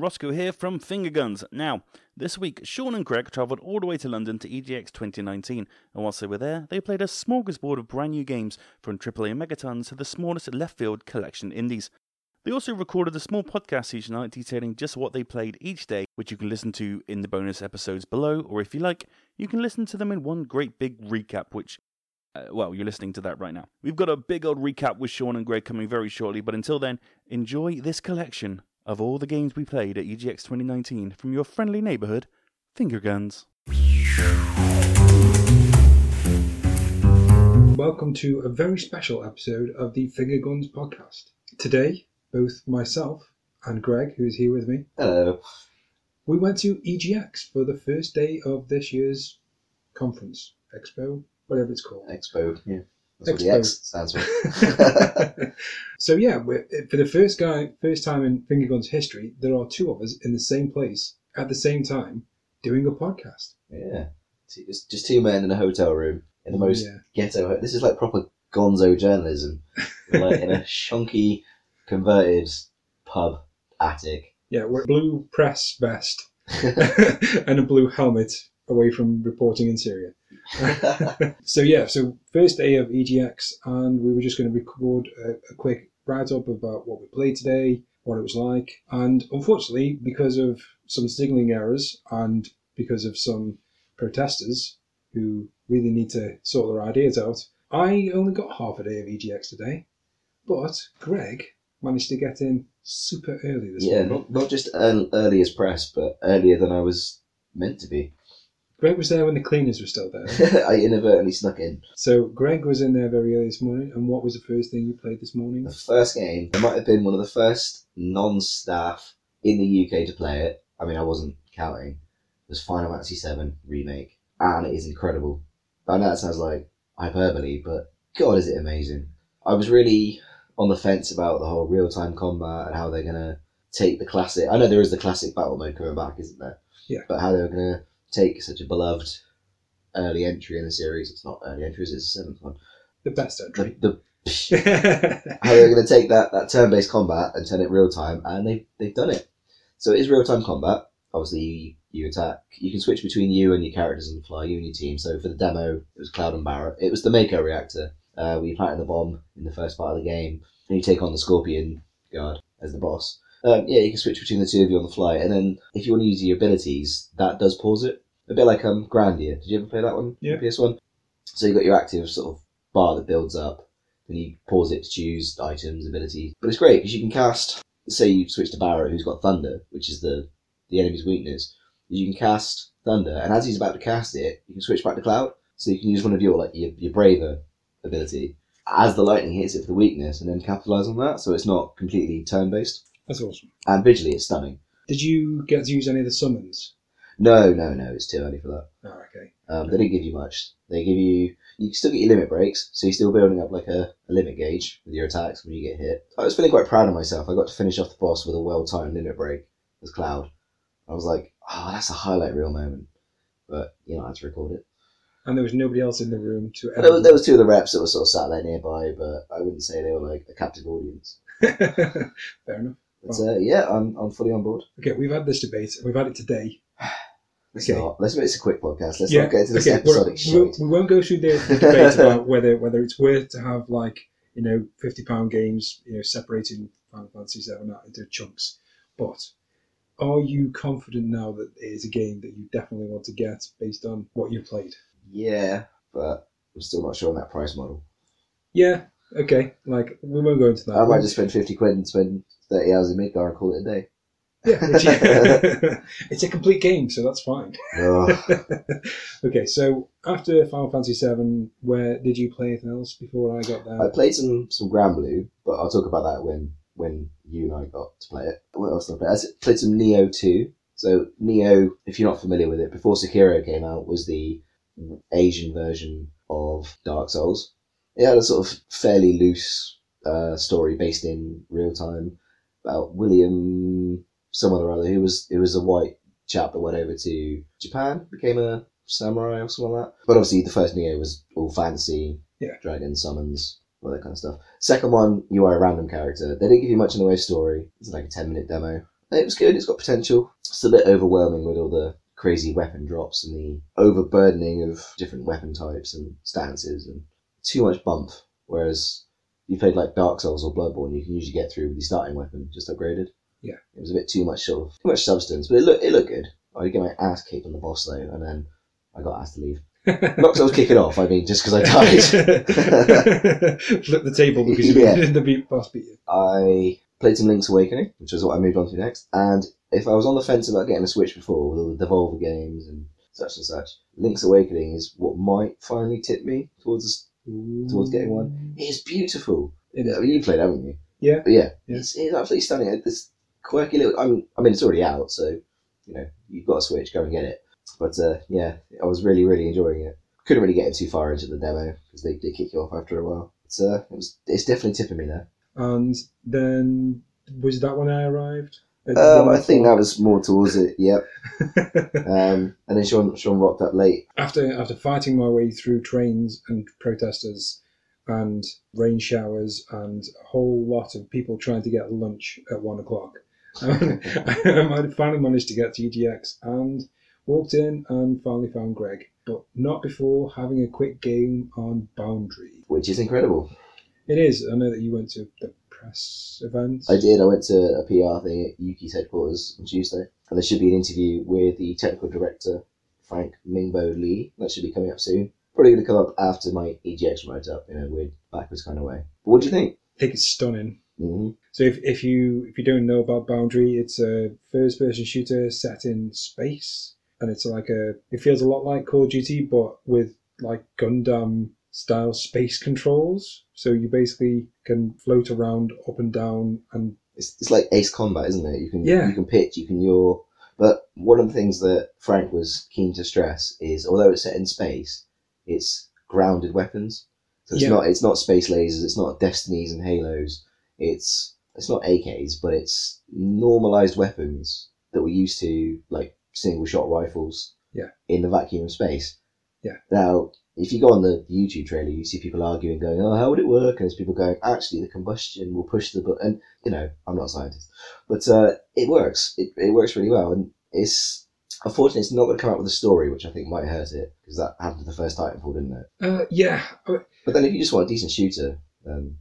Roscoe here from Finger Guns. Now, this week, Sean and Greg travelled all the way to London to EGX 2019, and whilst they were there, they played a smorgasbord of brand new games from AAA Megatons to the smallest left field collection indies. They also recorded a small podcast each night detailing just what they played each day, which you can listen to in the bonus episodes below, or if you like, you can listen to them in one great big recap, which uh, well, you're listening to that right now. We've got a big old recap with Sean and Greg coming very shortly, but until then, enjoy this collection of all the games we played at EGX 2019 from your friendly neighborhood, Finger Guns. Welcome to a very special episode of the Finger Guns podcast. Today, both myself and Greg, who is here with me, Hello. we went to EGX for the first day of this year's conference, expo, whatever it's called. Expo. Yeah. That's what the X stands for. so yeah, we're, for the first guy, first time in Finger Guns history, there are two of us in the same place at the same time doing a podcast. yeah. Two- Just, just two men in a hotel room in the oh, most Yeah. ghetto. This is like proper gonzo journalism. Like in a shonky converted pub attic. Yeah, we're blue press vest and a blue helmet away from reporting in Syria. so yeah, so first day of EGX, and we were just going to record a, a quick write up about what we played today, what it was like, and unfortunately, because of some signaling errors and because of some protesters who really need to sort their ideas out, I only got half a day of EGX today, but Greg managed to get in super early this yeah, morning. not, not just early, early as press, but earlier than I was meant to be. Greg was there when the cleaners were still there. I inadvertently snuck in. So Greg was in there very early this morning. And what was the first thing you played this morning? The first game, I might have been one of the first non-staff in the UK to play it. I mean, I wasn't counting. It was Final Fantasy VII Remake, and it is incredible. I know that sounds like hyperbole, but God, is it amazing! I was really on the fence about the whole real-time combat and how they're gonna take the classic. I know there is the classic battle mode coming back, isn't there? Yeah. But how they're gonna take such a beloved early entry in the series. It's not early entries; it's the seventh one. The best The, entry. the how they're going to take that, that turn-based combat and turn it real time, and they've they've done it. So it is real time combat. Obviously, you, you attack. You can switch between you and your characters on the fly, you and your team. So for the demo, it was Cloud and Barret. It was the Mako reactor. Uh, where you planted the bomb in the first part of the game, and you take on the Scorpion guard as the boss. Um, yeah, you can switch between the two of you on the fly, and then if you want to use your abilities, that does pause it. A bit like um Grandia. Did you ever play that one? Yeah. PS One. So you got your active sort of bar that builds up, then you pause it to choose items, abilities. But it's great because you can cast. Say you switch to Barret, who's got Thunder, which is the the enemy's weakness. You can cast Thunder, and as he's about to cast it, you can switch back to Cloud. So you can use one of your like your, your Braver ability as the lightning hits it for the weakness, and then capitalize on that. So it's not completely turn based. That's awesome. And visually, it's stunning. Did you get to use any of the summons? No, no, no, it's too early for that. Oh, okay. Um, they didn't give you much. They give you you still get your limit breaks, so you're still building up like a, a limit gauge with your attacks when you get hit. I was feeling quite proud of myself. I got to finish off the boss with a well timed limit break as Cloud. I was like, oh, that's a highlight reel moment. But you know, I had to record it. And there was nobody else in the room to. There was, there was two of the reps that were sort of sat there nearby, but I wouldn't say they were like a captive audience. Fair enough. But uh, yeah, I'm, I'm fully on board. Okay, we've had this debate. We've had it today. Let's Okay. not. Let's make this a quick podcast. Let's yeah. not get into this okay. episodic we, won't- shit. we won't go through the, the debate about whether whether it's worth to have like you know fifty pound games you know separating Final Fantasy Seven out into chunks, but. Are you confident now that it is a game that you definitely want to get based on what you've played? Yeah, but I'm still not sure on that price model. Yeah, okay. Like we won't go into that. I might just spend 50 quid and spend 30 hours in Midgar and call it a day. Yeah, which- it's a complete game, so that's fine. Oh, okay, so after Final Fantasy VII, where did you play anything else before I got there? I played some, some Granblue, but I'll talk about that when, when you and I got to play it. What else did I play? I played some Nioh 2. So, Nioh, if you're not familiar with it, before Sekiro came out, was the Asian version of Dark Souls. It had a sort of fairly loose uh, story based in real time about William, someone or other, who was who was a white chap that went over to Japan, became a samurai or something like that. But obviously, the first Nioh was all fancy, Yeah. dragon summons, all that kind of stuff. Second one, you are a random character. They didn't give you much in the way of story. It's like a ten minute demo. it was good. It's got potential. It's a bit overwhelming with all the crazy weapon drops and the overburdening of different weapon types and stances and too much bump. Whereas you played like Dark Souls or Bloodborne, you can usually get through with your starting weapon just upgraded. Yeah. It was a bit too much sort of too much substance, but it looked it looked good. I did get my ass kicked on the boss though, and then I got asked to leave. Not because I was kicking off. I mean, just because I died. Flip the table because you Yeah. the beat boss beat you. I played some Link's Awakening, which is what I moved on to next. And if I was on the fence about getting a Switch before with all the Devolver games and such and such, Link's Awakening is what might finally tip me towards. Towards getting one. It is beautiful. It I mean, you played, haven't you? Yeah. But yeah, Yeah. It's, it's absolutely stunning. This quirky little. I mean, I mean, it's already out, so you know you've got a Switch, go and get it. But uh, yeah, I was really, really enjoying it. Couldn't really get too far into the demo because they, they kick you off after a while. It's uh, it was it's definitely tipping me there. And then was that when I arrived? Um, I think that was more towards it. Yep. Um, and then Sean Sean rocked up late. after after fighting my way through trains and protesters and rain showers and a whole lot of people trying to get lunch at one o'clock, I finally managed to get to EGX and walked in and finally found Greg, but not before having a quick game on Boundary. which is incredible. It is. I know that you went to the press event. I did. I went to a PR thing at Yuki's headquarters on Tuesday, and there should be an interview with the technical director Frank Mingbo Lee. That should be coming up soon. Probably going to come up after my EGX write up in a weird backwards kind of way. But what do you think? I think it's stunning. hmm So if, if you if you don't know about Boundary, it's a first person shooter set in space, and it's like a it feels a lot like Call of Duty, but with like Gundam style space controls. So you basically can float around up and down, and It's, it's like Ace Combat, isn't it? You can Yeah. you can pitch, you can yaw. But one of the things that Frank was keen to stress is, although it's set in space, it's grounded weapons. So it's Yeah. not it's not space lasers, it's not Destinies and Halos. It's it's not AKs, but it's normalized weapons that we're used to, like single shot rifles. Yeah. In the vacuum of space. Yeah. Now, if you go on the YouTube trailer, you see people arguing, going, "Oh, how would it work?" And there's people going, "Actually, the combustion will push the button." And you know, I'm not a scientist, but uh, it works. It, it works really well, and it's unfortunately it's not going to come out with a story, which I think might hurt it because that happened to the first Titanfall, didn't it? uh, yeah, But then if you just want a decent shooter, then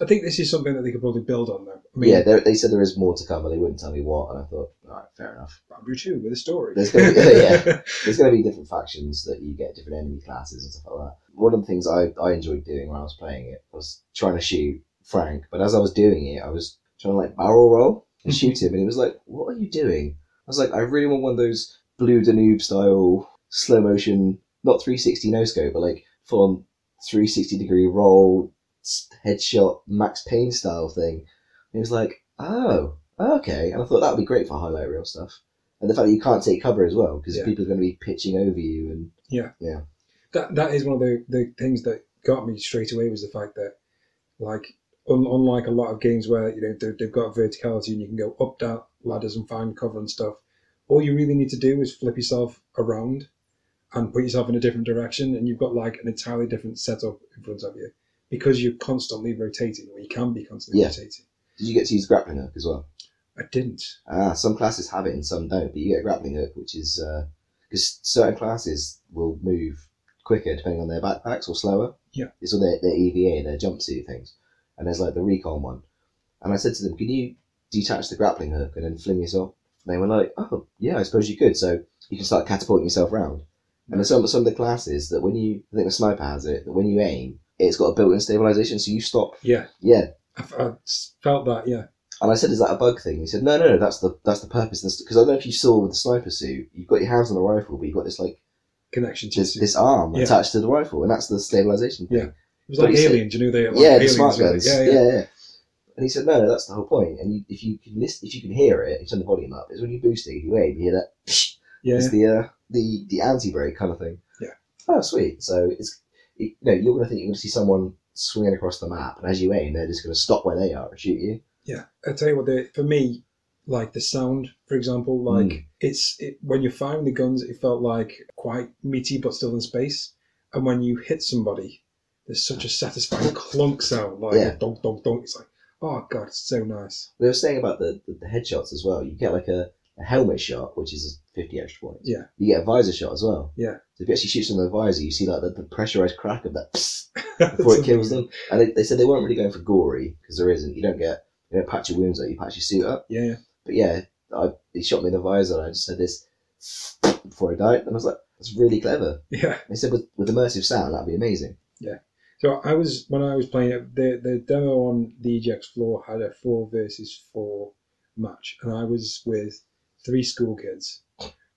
I think this is something that they could probably build on. Though, I mean, yeah, there, they said there is more to come, but they wouldn't tell me what. And I thought, all right, fair enough. Boundary Two with a story. There's gonna be- yeah. There's going to be different factions that you get different enemy classes and stuff like that. One of the things I, I enjoyed doing when I was playing it was trying to shoot Frank, but as I was doing it, I was trying to like barrel roll and mm-hmm. shoot him, and he was like, "What are you doing?" I was like, "I really want one of those Blue Danube style slow motion, not 360 no scope, but like full on 360 degree roll, headshot, Max Payne style thing." And he was like, "Oh, okay," and I thought that would be great for highlight reel stuff. And the fact that you can't take cover as well because Yeah. people are going to be pitching over you and yeah, yeah. that that is one of the, the things that got me straight away was the fact that like un, unlike a lot of games where you know they- they've got verticality and you can go up down ladders and find cover and stuff all you really need to do is flip yourself around and put yourself in a different direction and you've got like an entirely different setup in front of you because you're constantly rotating or you can be constantly Yeah. rotating did you get to use grappling hook as well? i didn't Ah, some classes have it and some don't, but you get a grappling hook, which is because certain classes will move quicker depending on their backpacks or slower. Yeah. It's all their, their EVA, their jumpsuit things. And there's like the recon one. And I said to them, can you detach the grappling hook and then fling yourself? And they were like, oh, yeah, I suppose you could. So you can start catapulting yourself round. And there's some, some of the classes that when you, I think the sniper has it, that when you aim, it's got a built-in stabilization, so you stop. yeah Yeah, i, I felt that yeah and I said, "Is that a bug thing?" He said, "No, no, no. That's the that's the purpose." Because I don't know if you saw with the sniper suit, you've got your hands on the rifle, but you've got this like connection to this, this arm Yeah. attached to the rifle, and that's the stabilization thing. Yeah. it was like but said- aliens you know they like yeah, the smart really. guns. yeah, Yeah, yeah. yeah. And he said, "No, no, that's the whole point. And you, if you can listen, if you can hear it, you turn the volume up. Is when you boost it, you aim, you hear that. yeah. It's the uh, the the anti brake kind of thing. Yeah. Oh, sweet. So it's you know you're gonna think you're gonna see someone swinging across the map, and as you aim, they're just gonna stop where they are and shoot you. Yeah, I tell you what, the, for me, like the sound, for example, like Mm. it's it, when you're firing the guns, it felt like quite meaty but still in space, and when you hit somebody, there's such a satisfying clunk sound, like Yeah. donk donk donk. It's like, Oh god, it's so nice. We were saying about the, the, the headshots as well. You get like a, a helmet shot, which is 50 extra points. Yeah. You get a visor shot as well. Yeah. So if you actually shoot someone with a visor, you see like the, the pressurized crack of that before it kills them. And they, they said they weren't really going for gory because there isn't. You don't get you don't patch your wounds up. You patch your suit up. Yeah, yeah. But yeah, I, he shot me in the visor. and I just said this before I died, and I was like, that's really clever. Yeah. They said with, with immersive sound, that'd be amazing. Yeah. So I was when I was playing it, the the demo on the EGX floor had a four versus four match, and I was with three school kids,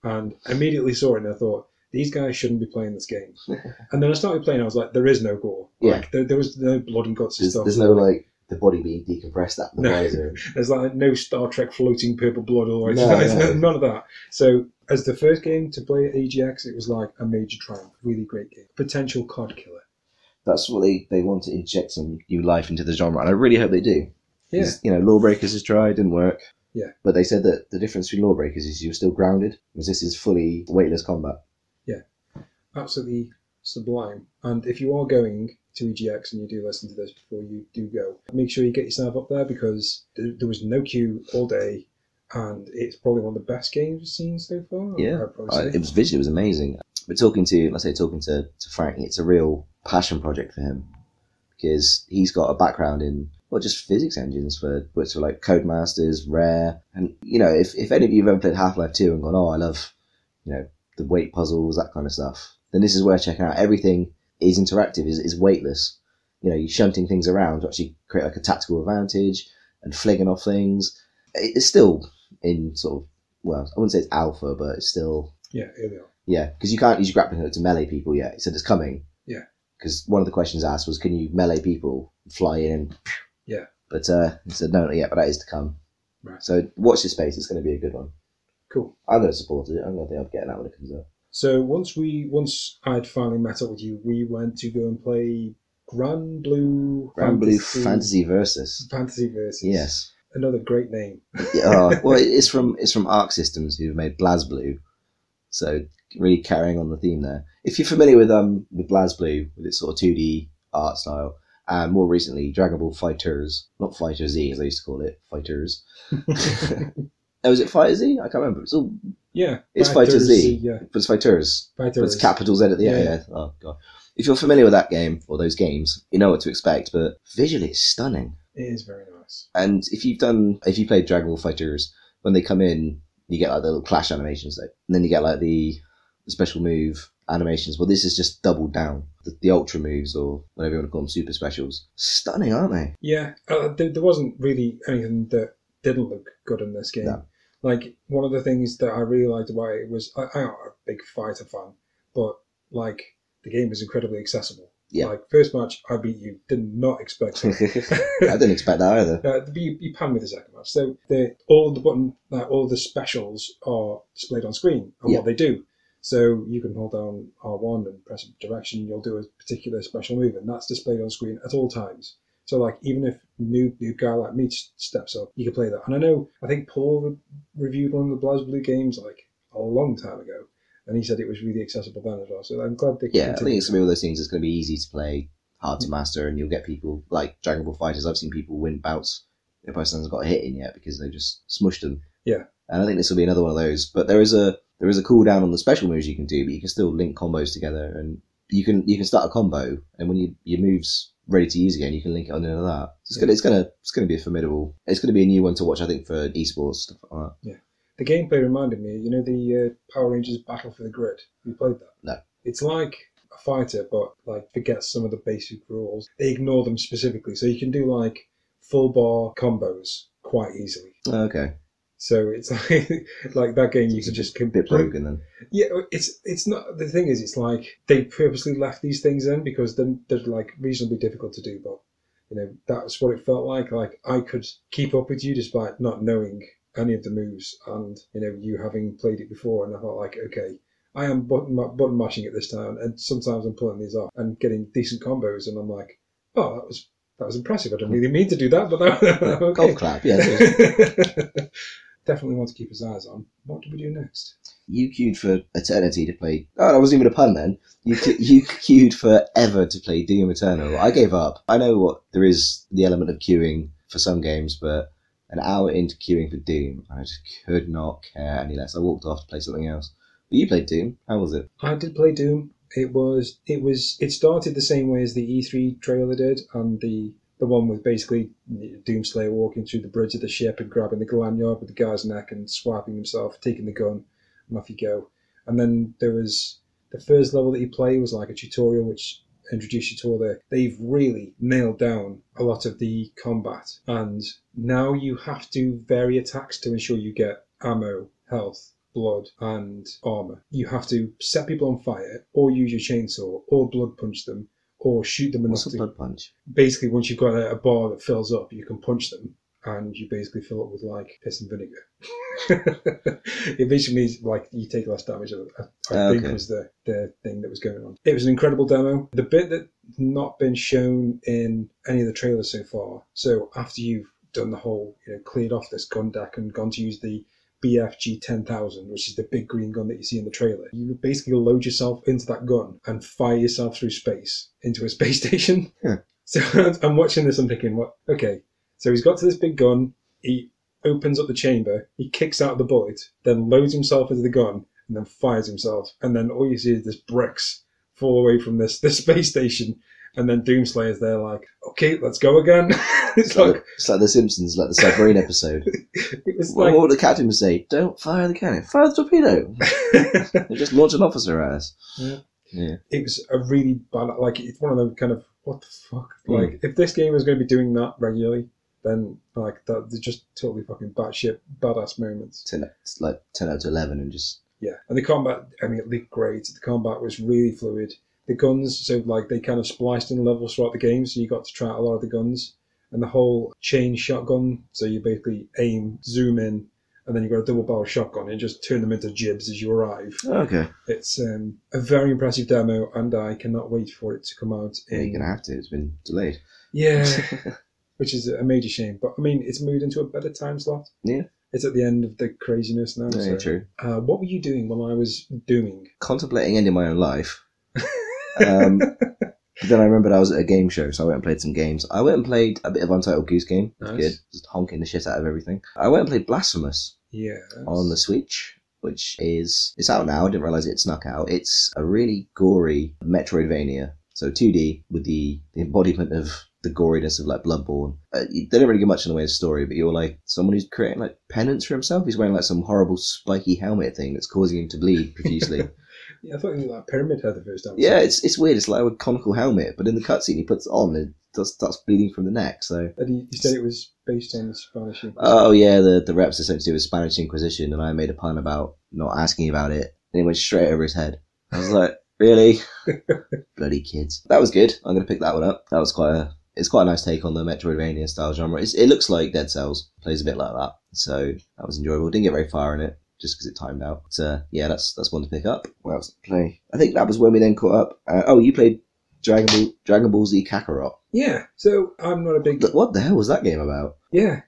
and immediately saw it and I thought these guys shouldn't be playing this game. and then I started playing, I was like, there is no gore. Yeah. Like there, there was no blood and guts and There's, stuff. there's no like the body being decompressed at the No. visor. There's like no Star Trek floating purple blood way No, no. None of that. So as the first game to play at EGX, it was like a major triumph. Really great game. Potential cod killer. That's what they, they want to inject some new life into the genre, and I really hope they do. Yeah. You know, Lawbreakers has tried, didn't work. Yeah. But they said that the difference between Lawbreakers is you're still grounded, whereas this is fully weightless combat. Yeah. Absolutely sublime. And if you are going to EGX and you do listen to this before you do go, make sure you get yourself up there because there, there was no queue all day, and it's probably one of the best games we've seen so far. Yeah, I'd probably I, say. it was visually, it was amazing. But talking to, let's say, talking to, to Frank, it's a real passion project for him because he's got a background in well, just physics engines for which are like Codemasters, Rare, and you know, if if any of you have ever played Half Life Two and gone, oh, I love, you know, the weight puzzles, that kind of stuff, then this is worth checking out. Everything is interactive, is is weightless. You know, you're shunting things around to actually create like a tactical advantage and flinging off things. It's still in sort of well, I wouldn't say it's alpha, but it's still yeah, here we are. yeah, because you can't use your grappling hook to melee people yet. so said it's coming. Yeah. Because one of the questions asked was, can you melee people, fly in? Yeah. But uh, he said no, not yet, but that is to come. Right. So watch this space. It's going to be a good one. Cool. I'm going to support it. I'm going to think I'll get that when it comes out. So once we once I'd finally met up with you, we went to go and play Granblue Grand Blue Fantasy Versus. Fantasy versus. Yes. Another great name. Yeah, uh, well, it's from it's from Arc Systems who've made BlazBlue, so really carrying on the theme there. If you're familiar with um with BlazBlue with its sort of 2D art style, and more recently Dragon Ball Fighters, not Fighter Z as I used to call it, Fighters. oh, was it Fighter Z? I can't remember. It's all yeah. It's Fighter Z. Yeah. but it's Fighters. But Fighters. it's capital Z at the end. Yeah. Yeah. Oh god. If you're familiar with that game or those games, you know what to expect. But visually, it's stunning. It is very nice. And if you've done, if you played Dragon Ball Fighters, when they come in, you get like the little clash animations, though. and then you get like the, the special move animations. Well, this is just doubled down. The, the ultra moves, or whatever you want to call them, super specials. Stunning, aren't they? Yeah, uh, there, there wasn't really anything that didn't look good in this game. No. Like one of the things that I really liked about it was I, I'm not a big fighter fan, but like the game is incredibly accessible. Yeah. Like first match, I beat you. Did not expect that. I didn't expect that either. Uh, you, you pan me the second match. So the all the button, like all the specials are displayed on screen and Yeah. what they do. So you can hold down R1 and press a direction. You'll do a particular special move, and that's displayed on screen at all times. So like even if new new guy like me steps up, you can play that. And I know I think Paul re- reviewed one of the BlazBlue games like a long time ago, and he said it was really accessible then as well. So I'm glad they Yeah, I think it's gonna be one of those things that's gonna be easy to play, hard to master, and you'll get people like Dragon Ball Fighters. I've seen people win bouts. if person hasn't got a hit in yet because they just smushed them. Yeah. And I think this will be another one of those. But there is a there is a cooldown on the special moves you can do, but you can still link combos together, and you can you can start a combo, and when you, your moves ready to use again, you can link it on into that. It's gonna it's gonna it's gonna be a formidable. It's gonna be a new one to watch, I think, for esports stuff like that. Yeah, the gameplay reminded me, you know, the uh, Power Rangers Battle for the Grid. You played that? No. It's like a fighter, but like forgets some of the basic rules. They ignore them specifically, so you can do like full bar combos quite easily. Okay, So it's like like that game you It's can a just bit complete. broken then. Yeah, it's it's not the thing is it's like they purposely left these things in because then they're like reasonably difficult to do, but you know that's what it felt like. Like I could keep up with you despite not knowing any of the moves, and you know you having played it before, and I felt like okay, I am button button mashing at this time, and sometimes I'm pulling these off and getting decent combos, and I'm like, oh, that was that was impressive. I didn't really mean to do that, but that, okay. Golf clap, yeah. Definitely want to keep his eyes on. What do we do next? you queued for eternity to play. Oh, that wasn't even a pun then. You you queued forever to play Doom Eternal. I gave up. I know what there is the element of queuing for some games, but an hour into queuing for Doom, I just could not care any less. I walked off to play something else. But you played Doom. How was it? I did play Doom. It was it was it started the same way as the E3 trailer did, and the the one with basically Doomslayer walking through the bridge of the ship and grabbing the lanyard with the guy's neck and swiping himself, taking the gun, and off you go. And then there was the first level that you play was like a tutorial which introduced you to all the. They've really nailed down a lot of the combat, and now you have to vary attacks to ensure you get ammo, health, blood, and armor. You have to set people on fire, or use your chainsaw, or blood punch them, or shoot them What's a to. blood punch? Basically, once you've got a, a bar that fills up, you can punch them, and you basically fill it with like piss and vinegar. it basically means like you take less damage. I, I Ah, think was the the thing that was going on. It was an incredible demo. The bit that not been shown in any of the trailers so far. So after you've done the whole, you know, cleared off this gun deck and gone to use the BFG 10,000, which is the big green gun that you see in the trailer, you basically load yourself into that gun and fire yourself through space into a space station. Huh. So I'm watching this, I'm thinking, what? Okay, so he's got to this big gun, he opens up the chamber, he kicks out the bullet, then loads himself into the gun, and then fires himself. And then all you see is this bricks fall away from this, this space station. And then Doomslayer's there, like, okay, let's go again. it's like, like, it's like the Simpsons, like the submarine episode. it was like, What would the captain say? Don't fire the cannon. Fire the torpedo. They just launch an officer at us. Yeah. Yeah. it was a really bad, like, it's one of them kind of, what the fuck? Mm. Like, if this game is going to be doing that regularly, then, like, that, they're just totally fucking batshit, badass moments. 10, it's like 10 out of 11 and just. Yeah, and the combat, I mean, it looked great. The combat was really fluid. The guns, so like they kind of spliced in levels throughout the game, so you got to try out a lot of the guns. And the whole chain shotgun, so you basically aim, zoom in, and then you've got a double barrel shotgun and just turn them into gibs as you arrive. Okay. It's um, a very impressive demo, and I cannot wait for it to come out. Yeah, In, you're to have to. It's been delayed. Yeah, which is a major shame. But I mean, it's moved into a better time slot. Yeah. It's at the end of the craziness now. Yeah, so. true. Uh, what were you doing while I was dooming? Contemplating ending my own life. Um, then I remembered I was at a game show, so I went and played some games. I went and played a bit of Untitled Goose Game. Nice. good. Just honking the shit out of everything. I went and played Blasphemous. Yeah. on the Switch, which is it's out now. I didn't realize it snuck out. It's a really gory Metroidvania, so 2D with the, the embodiment of the goriness of like Bloodborne. Uh, they don't really give much in the way of story, but you're like someone who's creating like penance for himself. He's wearing like some horrible spiky helmet thing that's causing him to bleed profusely. Yeah, I thought it was like Pyramid Head the first time. yeah, it's it's weird. It's like a conical helmet, but in the cutscene he puts it on and it does, starts bleeding from the neck. So. And he, he said it was based on the Spanish. Inquisition. Oh yeah, the the reps are essentially to do with Spanish Inquisition, and I made a pun about not asking about it, and it went straight over his head. I was like, really, bloody kids. That was good. I'm gonna pick that one up. That was quite a. It's quite a nice take on the Metroidvania style genre. It's, it looks like Dead Cells plays a bit like that, so that was enjoyable. Didn't get very far in it just because it timed out. But uh, yeah, that's that's one to pick up. What else to play? I think that was when we then caught up. Uh, oh, you played Dragon Ball Dragon Ball Z Kakarot. yeah, so I'm not a big. What the hell was that game about? Yeah.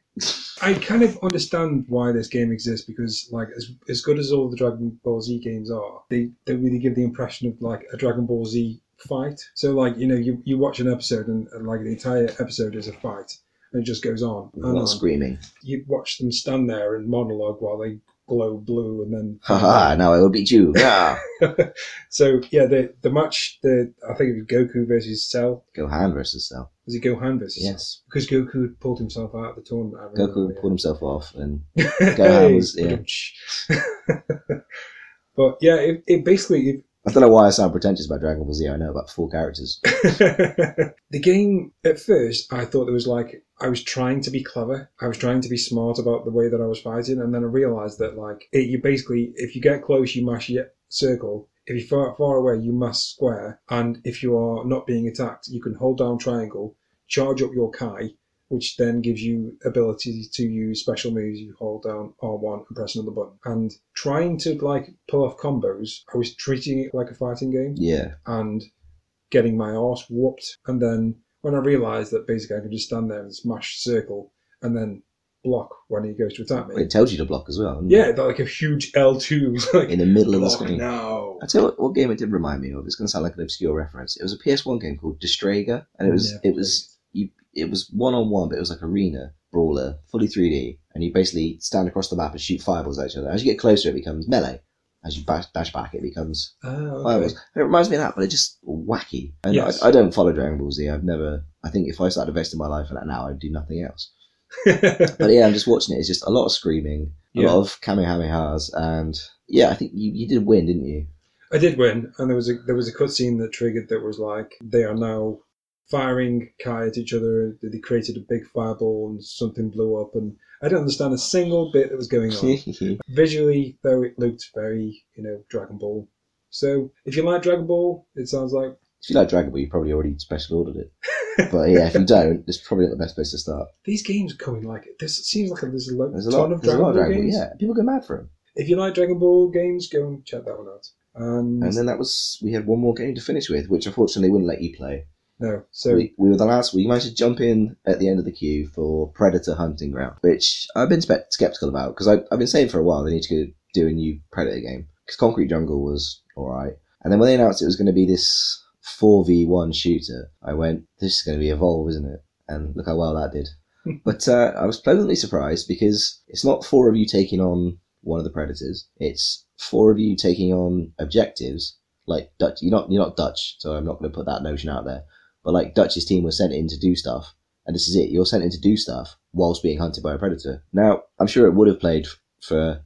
I kind of understand why this game exists because, like, as, as good as all the Dragon Ball Z games are, they don't really give the impression of, like, a Dragon Ball Z fight. So, like, you know, you, you watch an episode and, and, like, the entire episode is a fight and it just goes on and on. screaming. You watch them stand there and monologue while they glow blue and then. Haha, now I will beat you. Yeah. so, yeah, the the match, the I think it was Goku versus Cell. Gohan versus Cell. Was it Gohan versus Cell? Yes. Because Goku had pulled himself out of the tournament. I remember, Goku yeah. pulled himself off and Gohan was- yeah. but yeah, it, it basically I don't know why I sound pretentious about Dragon Ball Z. I know about four characters. the game at first I thought there was like I was trying to be clever. I was trying to be smart about the way that I was fighting, and then I realized that like it, you basically if you get close, you mash your circle. If you're far, far away, you mash square, and if you are not being attacked, you can hold down triangle, charge up your Kai, which then gives you ability to use special moves. You hold down R1 and press another button. And trying to like pull off combos, I was treating it like a fighting game Yeah. and getting my arse whooped. And then when I realised that basically I could just stand there and smash circle and then block when he goes to attack me. It tells you to block as well. Yeah, it? like a huge L2 like In the middle of the screen. now. I tell you what, what game it did remind me of. It's going to sound like an obscure reference. It was a PS1 game called Destrega, and it was Never it was you it was one on one, but it was like arena brawler, fully 3D, and you basically stand across the map and shoot fireballs at each other. As you get closer, it becomes melee. As you bash, dash back, it becomes Ah, okay. fireballs. And it reminds me of that, but it's just wacky. And Yes. I, I don't follow Dragon Ball Z. I've never. I think if I started investing my life in that now, I'd do nothing else. But yeah, I'm just watching it. It's just a lot of screaming, a Yeah. lot of kamehamehas, and yeah, I think you, you did win, didn't you? I did win, and there was a there was a cutscene that triggered that was like they are now firing Kai at each other. They created a big fireball and something blew up, and I don't understand a single bit that was going on. Visually, though, it looked very you know Dragon Ball. So if you like Dragon Ball, it sounds like if you like Dragon Ball, you probably already special ordered it. But yeah, if you don't, it's probably not the best place to start. these games are coming like this. Seems like there's a, lo- There's a ton lot, of Dragon lot of Ball Dragon Ball. games. Yeah, people go mad for them. If you like Dragon Ball games, go and check that one out. And, And then that was we had one more game to finish with, which unfortunately wouldn't let you play. No, so we, we were the last. We managed to jump in at the end of the queue for Predator Hunting Ground, which I've been spe- skeptical about because I've been saying for a while they need to go do a new Predator game because Concrete Jungle was all right, and then when they announced it was going to be this four v one shooter, I went, "This is going to be Evolve, isn't it?" And look how well that did. but uh, I was pleasantly surprised because it's not four of you taking on one of the predators; it's four of you taking on objectives. Like Dutch, you're not you're not Dutch, so I'm not going to put that notion out there. But like Dutch's team was sent in to do stuff, and this is it. You're sent in to do stuff whilst being hunted by a predator. Now, I'm sure it would have played for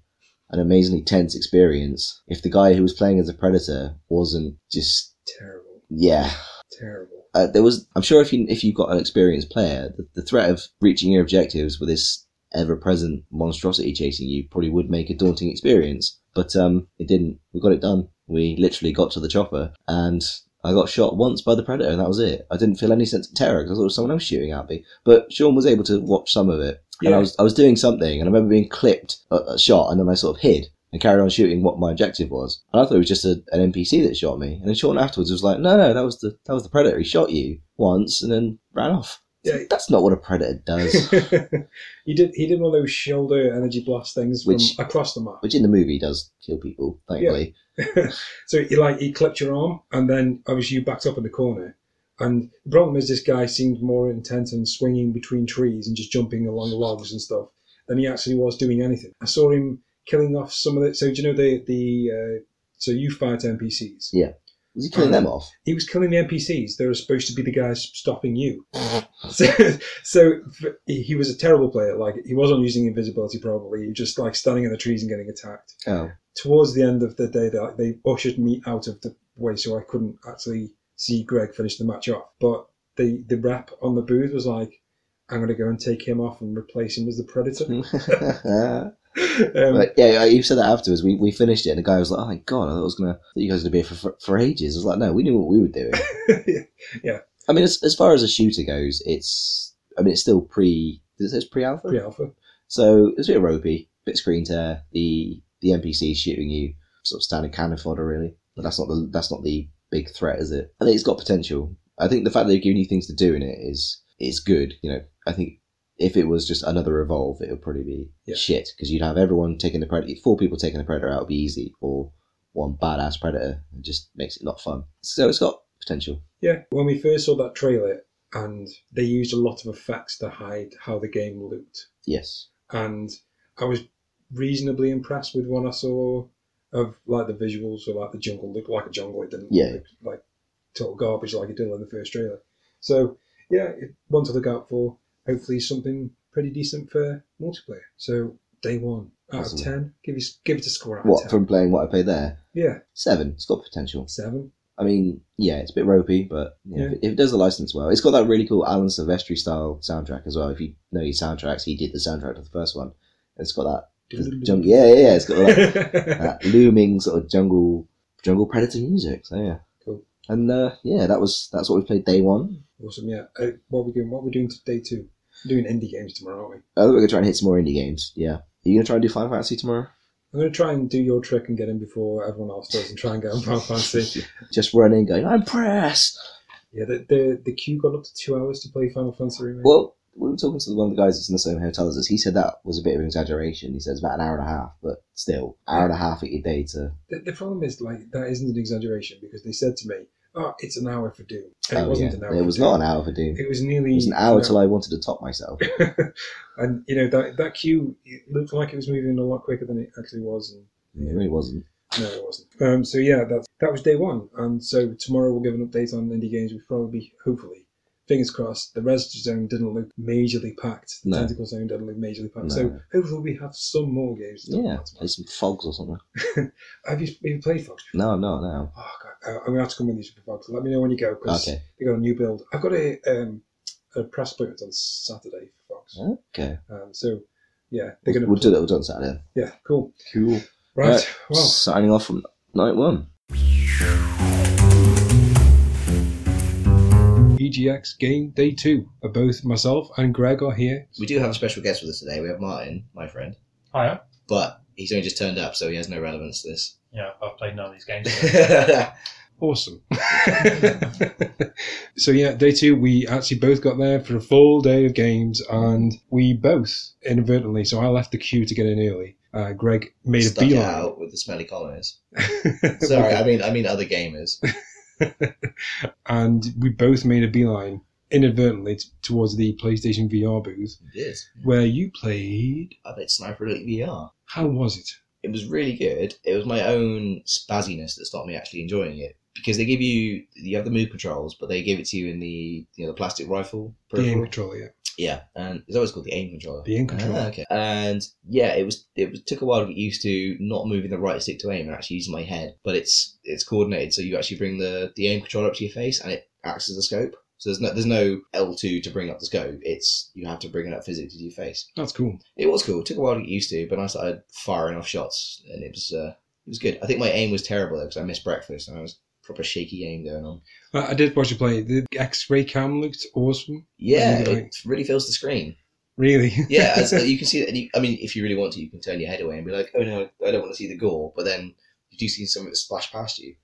an amazingly tense experience if the guy who was playing as a predator wasn't just terrible, yeah. terrible. Uh, there was, I'm sure, if you if you've got an experienced player, the, the threat of reaching your objectives with this ever-present monstrosity chasing you probably would make a daunting experience. But um, it didn't. We got it done. We literally got to the chopper, and I got shot once by the predator, and that was it. I didn't feel any sense of terror because I thought it was someone else shooting at me. But Sean was able to watch some of it, and Yeah. I was I was doing something, and I remember being clipped a, a shot, and then I sort of hid and carried on shooting what my objective was. And I thought it was just a, an NPC that shot me. And then Sean afterwards was like, "No, no, that was the that was the predator. He shot you once and then ran off." Yeah. That's not what a predator does. he did. He did one of those shoulder energy blast things from across the map. Which in the movie does kill people, thankfully. so he like he clipped your arm, and then obviously you backed up in the corner. And the problem is, this guy seemed more intent on swinging between trees and just jumping along logs and stuff than he actually was doing anything. I saw him killing off some of the. So do you know the the uh, so you fight NPCs? Yeah. Was he killing uh, them off? He was killing the NPCs. They were supposed to be the guys stopping you. so, so he was a terrible player. Like he wasn't using invisibility probably. He was just like standing in the trees and getting attacked. Oh, Towards the end of the day, they, they ushered me out of the way, so I couldn't actually see Greg finish the match off. But the the rep on the booth was like, "I'm going to go and take him off and replace him as the Predator." um, but yeah, you said that afterwards. We, we finished it, and the guy was like, "Oh my god, I thought I was gonna, thought you guys were gonna be here for, for for ages." I was like, "No, we knew what we were doing." Yeah. I mean, as, as far as a shooter goes, it's, I mean, it's still pre, it says pre-alpha, pre-alpha. so it's a bit ropey, bit screen tear. The the NPC shooting you, sort of standard cannon fodder, really. But that's not the that's not the big threat, is it? I think it's got potential. I think the fact that they've given you things to do in it is is good. You know, I think if it was just another evolve, it would probably be Yeah. shit because you'd have everyone taking the predator, four people taking the predator out would be easy, or one badass predator. It just makes it not fun. So it's got potential. Yeah, when we first saw that trailer, and they used a lot of effects to hide how the game looked, Yes. and I was reasonably impressed with what I saw of like the visuals, so like the jungle looked like a jungle. It didn't Yeah. look like total garbage like it did in the first trailer. So yeah, it, one to look out for. Hopefully something pretty decent for multiplayer. So day one out Awesome. of ten. Give it give it a score out What from playing what I played there? yeah, Seven. It's got potential. seven. I mean, yeah, it's a bit ropey, but you know, Yeah. if, it, if it does the license well, it's got that really cool Alan Silvestri style soundtrack as well. If you know his soundtracks, he did the soundtrack to the first one. It's got that jungle, yeah, yeah, yeah. It's got that, that looming sort of jungle jungle predator music. So yeah. And uh, yeah, that was that's what we played day one. awesome. Yeah. Uh, what are we doing? What are we doing to day two? We're doing indie games tomorrow, aren't we? I think we're gonna try and hit some more indie games. Yeah, are you gonna try and do Final Fantasy tomorrow? I'm going to try and do your trick and get in before everyone else does and try and get on Final Fantasy. Just running, going, I'm pressed. Yeah, the, the the queue got up to two hours to play Final Fantasy Remake. Well, we were talking to one of the guys that's in the same hotel as us. He said that was a bit of an exaggeration. He says about an hour and a half, but still, hour and a half at your day to. the, the problem is like that isn't an exaggeration because they said to me oh, it's an hour for Doom. And it Oh, wasn't yeah. an hour. It was Doom. not an hour for Doom. It was nearly. It was an hour till I wanted to top myself. and you know that that queue it looked like it was moving a lot quicker than it actually was, and It really wasn't. no, it wasn't. Um, so yeah, that that was day one, and so tomorrow we'll give an update on indie games. We'll probably, hopefully, fingers crossed. The Rezzed Zone didn't look majorly packed. The No. Tentacle Zone didn't look majorly packed. No. So hopefully we have some more games. to Yeah, play some Phogs or something. Have you, have you played Fox? No, no, no. Oh god, uh, I'm gonna have to come with you for Phogs. Let me know when you go because Okay. they got a new build. I've got a um, a press appointment on Saturday for Phogs. Okay. Um, so yeah, they're We'll, gonna. we'll do that. We'll do on Saturday. Yeah, cool. Cool. Right. Right. Well, Signing off from night one. EGX game day two. Uh, both myself and Greg are here. We do have a special guest with us today. We have Martin, my friend, Hiya. but he's only just turned up, so he has no relevance to this. Yeah, I've played none of these games. Awesome. so yeah, day two, we actually both got there for a full day of games, and we both inadvertently. So I left the queue to get in early. Uh, Greg made a Stuck it beeline. out with the smelly colonists. Sorry, I mean I mean other gamers. and we both made a beeline inadvertently t- towards the PlayStation VR booth did. where you played. I played Sniper Elite VR. How was it? It was really good. It was my own spazziness that stopped me actually enjoying it because they give you you have the move controls, but they give it to you in the you know the plastic rifle. The aim peripheral. controller, yeah. Yeah, and it's always called the aim controller. The aim controller. Ah, okay. And yeah, it was it was, took a while to get used to not moving the right stick to aim and actually using my head. But it's it's coordinated, so you actually bring the the aim controller up to your face and it acts as a scope. So there's no there's no L two to bring up the scope. It's you have to bring it up physically to your face. That's cool. It was cool. It took a while to get used to, but I started firing off shots and it was uh, it was good. I think my aim was terrible though because I missed breakfast and I was proper shaky game going on. I did watch you play. The X-ray cam looked awesome. Yeah, it really fills the screen. Really? yeah, as, uh, you can see that. you- I mean, if you really want to, you can turn your head away and be like, "Oh no, I don't want to see the gore." But then you do see something splash past you.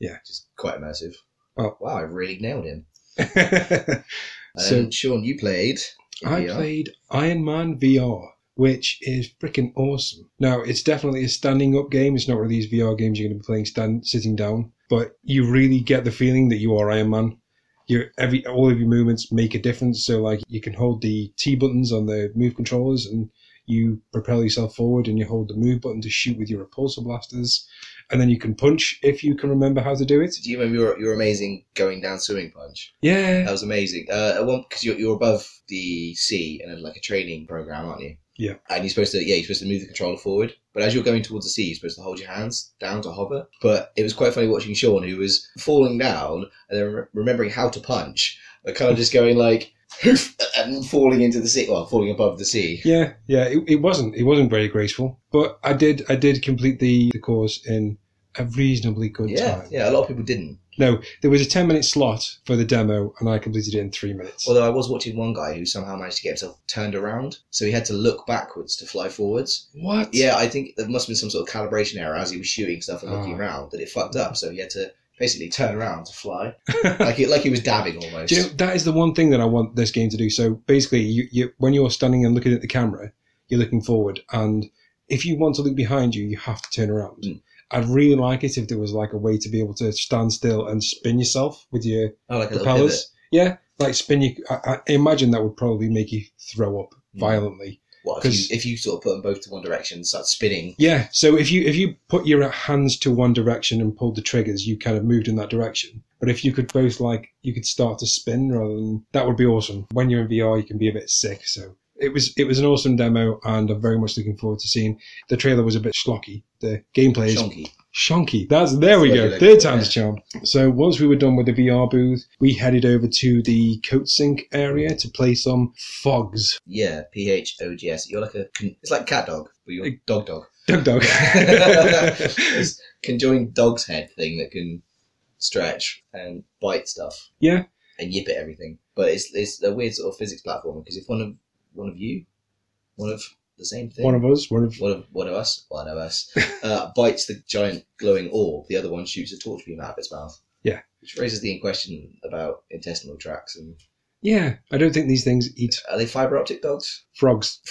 Yeah. just quite immersive. Well- wow, I really nailed him. so Sean, you played. I VR. played Iron Man VR, which is freaking awesome. Now it's definitely a standing up game. It's not one of these VR games you're going to be playing stand sitting down, but you really get the feeling that you are Iron Man. Your every all of your movements make a difference. So like you can hold the T buttons on the move controllers and you propel yourself forward, and you hold the move button to shoot with your repulsor blasters, and then you can punch if you can remember how to do it. Do you remember your, your amazing going down swimming punch? Yeah, That was amazing. Uh, at one because you're, you're above the sea and like a training program, aren't you? Yeah. And you're supposed to yeah you're supposed to move the controller forward, but as you're going towards the sea, you're supposed to hold your hands down to hover. But it was quite funny watching Sean, who was falling down and then re- remembering how to punch, but kind of just going like and falling into the sea, well, falling above the sea. Yeah, yeah, it, it wasn't it wasn't very graceful, but I did I did complete the, the course in a reasonably good Yeah, time. yeah. A lot of people didn't. No, there was a ten minute slot for the demo, and I completed it in three minutes. Although I was watching one guy who somehow managed to get himself turned around, so he had to look backwards to fly forwards. what? Yeah, I think there must have been some sort of calibration error as he was shooting stuff and looking Ah. around that it fucked up. So he had to basically turn around to fly, like he, like he was dabbing almost. Do you know, that is the one thing that I want this game to do. So basically, you, you when you're standing and looking at the camera, you're looking forward, and if you want to look behind you, you have to turn around. Mm. I'd really like it if there was like a way to be able to stand still and spin yourself with your oh, like a little pivot. propellers. Yeah, like spin you. I, I imagine that would probably make you throw up Mm. violently. What if you, if you sort of put them both to one direction, and start spinning? Yeah. So if you if you put your hands to one direction and pulled the triggers, you kind of moved in that direction. But if you could both like you could start to spin rather than that would be awesome. When you're in VR, you can be a bit sick. So it was it was an awesome demo, and I'm very much looking forward to seeing. The trailer was a bit schlocky. The gameplay is Shonky. Shonky. That's there we go. Third time's a charm. So once we were done with the VR booth, we headed over to the Coatsink area to play some Phogs. Yeah, P H O G S. You're like a. It's like cat dog, but you're a dog dog. Dog dog. This conjoined dog's head thing that can stretch and bite stuff. Yeah. And yip at everything. But it's it's a weird sort of physics platform because if one of one of you, one of the same thing, one of us, one of one of one of us, one of us, uh, bites the giant glowing orb, the other one shoots a torch beam out of its mouth. Yeah. Which raises the question about intestinal tracts and yeah. I don't think these things eat are they fiber optic dogs? frogs.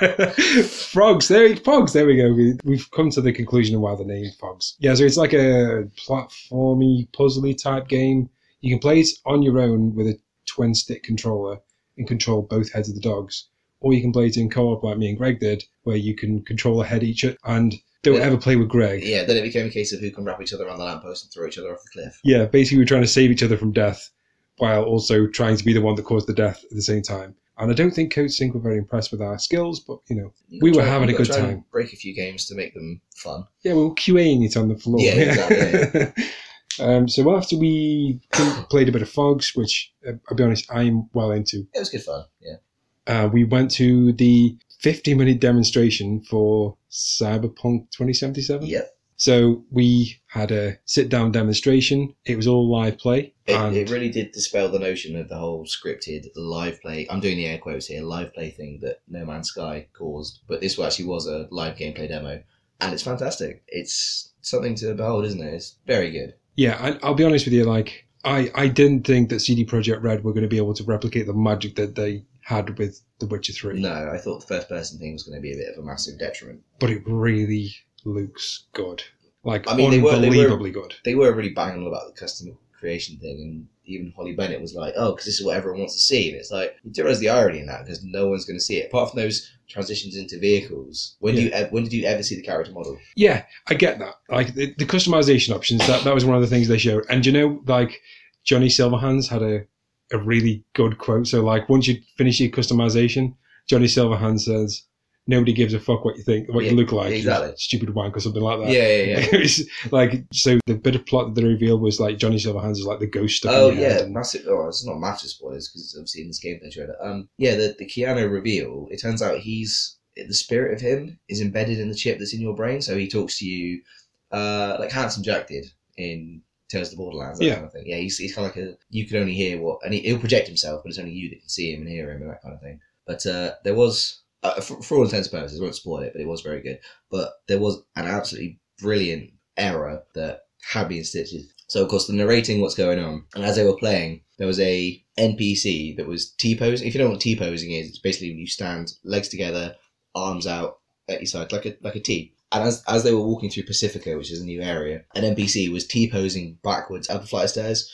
frogs. There, frogs. There we go. We, we've come to the conclusion of why the name frogs. Yeah, so it's like a platformy, puzzly type game. You can play it on your own with a twin stick controller and control both heads of the dogs, or you can play it in co-op like me and Greg did, where you can control a head each. And don't Yeah. ever play with Greg. Yeah, then it became a case of who can wrap each other around the lamppost and throw each other off the cliff. Yeah, basically we're trying to save each other from death while also trying to be the one that caused the death at the same time. And I don't think Coatsink were very impressed with our skills, but you know, You We were having a good time. Break a few games to make them fun. yeah, we were QAing it on the floor. Yeah, exactly, um, so after we played a bit of Phogs, which uh, I'll be honest, I'm well into, It was good fun. Yeah. uh, we went to the 50 minute demonstration for Cyberpunk 2077. Yep. So we had a sit down demonstration. It was all live play. It, and it really did dispel the notion of the whole scripted live play. I'm doing the air quotes here, live play thing that No Man's Sky caused, but this actually was a live gameplay demo, and it's fantastic. It's something to behold, isn't it? It's very good. Yeah, I, I'll be honest with you. Like, I, I didn't think that CD Projekt Red were going to be able to replicate the magic that they had with The Witcher Three. No, I thought the first person thing was going to be a bit of a massive detriment. But it really looks good. Like, I mean, they were- they were- unbelievably good. They were really banging on about the custom creation thing, and even Holly Bennett was like, "Oh, because this is what everyone wants to see." And it's like you do realize the irony in that because no one's going to see it apart from those transitions into vehicles. When do you when did you ever see the character model? Yeah, I get that. Like the, the customization options, that, that was one of the things they showed. And you know, like Johnny Silverhands had a, a really good quote. So like once you finish your customization, Johnny Silverhands says, Nobody gives a fuck what you think, what Yeah, you look like. exactly. Stupid wank or something like that. Yeah, yeah, yeah. it was like so. The bit of plot that they revealed was like Johnny Silverhands is like the ghost Oh in yeah, and- massive. Oh, it's not massive spoilers because I've seen this gameplay trailer. Um, yeah, the the Keanu reveal. It turns out he's the spirit of him is embedded in the chip that's in your brain, so he talks to you, uh, like Handsome Jack did in Tales of the Borderlands. That Yeah. kind of thing. Yeah, he's, he's kind of like a you can only hear what, and he, he'll project himself, but it's only you that can see him and hear him and that kind of thing. But uh, there was, uh, for, for all intents and purposes, I won't spoil it, but it was very good. But there was an absolutely brilliant error that had been stitched. So of course the narrating what's going on, and as they were playing, there was a NPC that was T posing. If you don't know what T posing is, it's basically when you stand legs together, arms out at your side, like a like a T. And as as they were walking through Pacifica, which is a new area, an NPC was T posing backwards up a flight of stairs.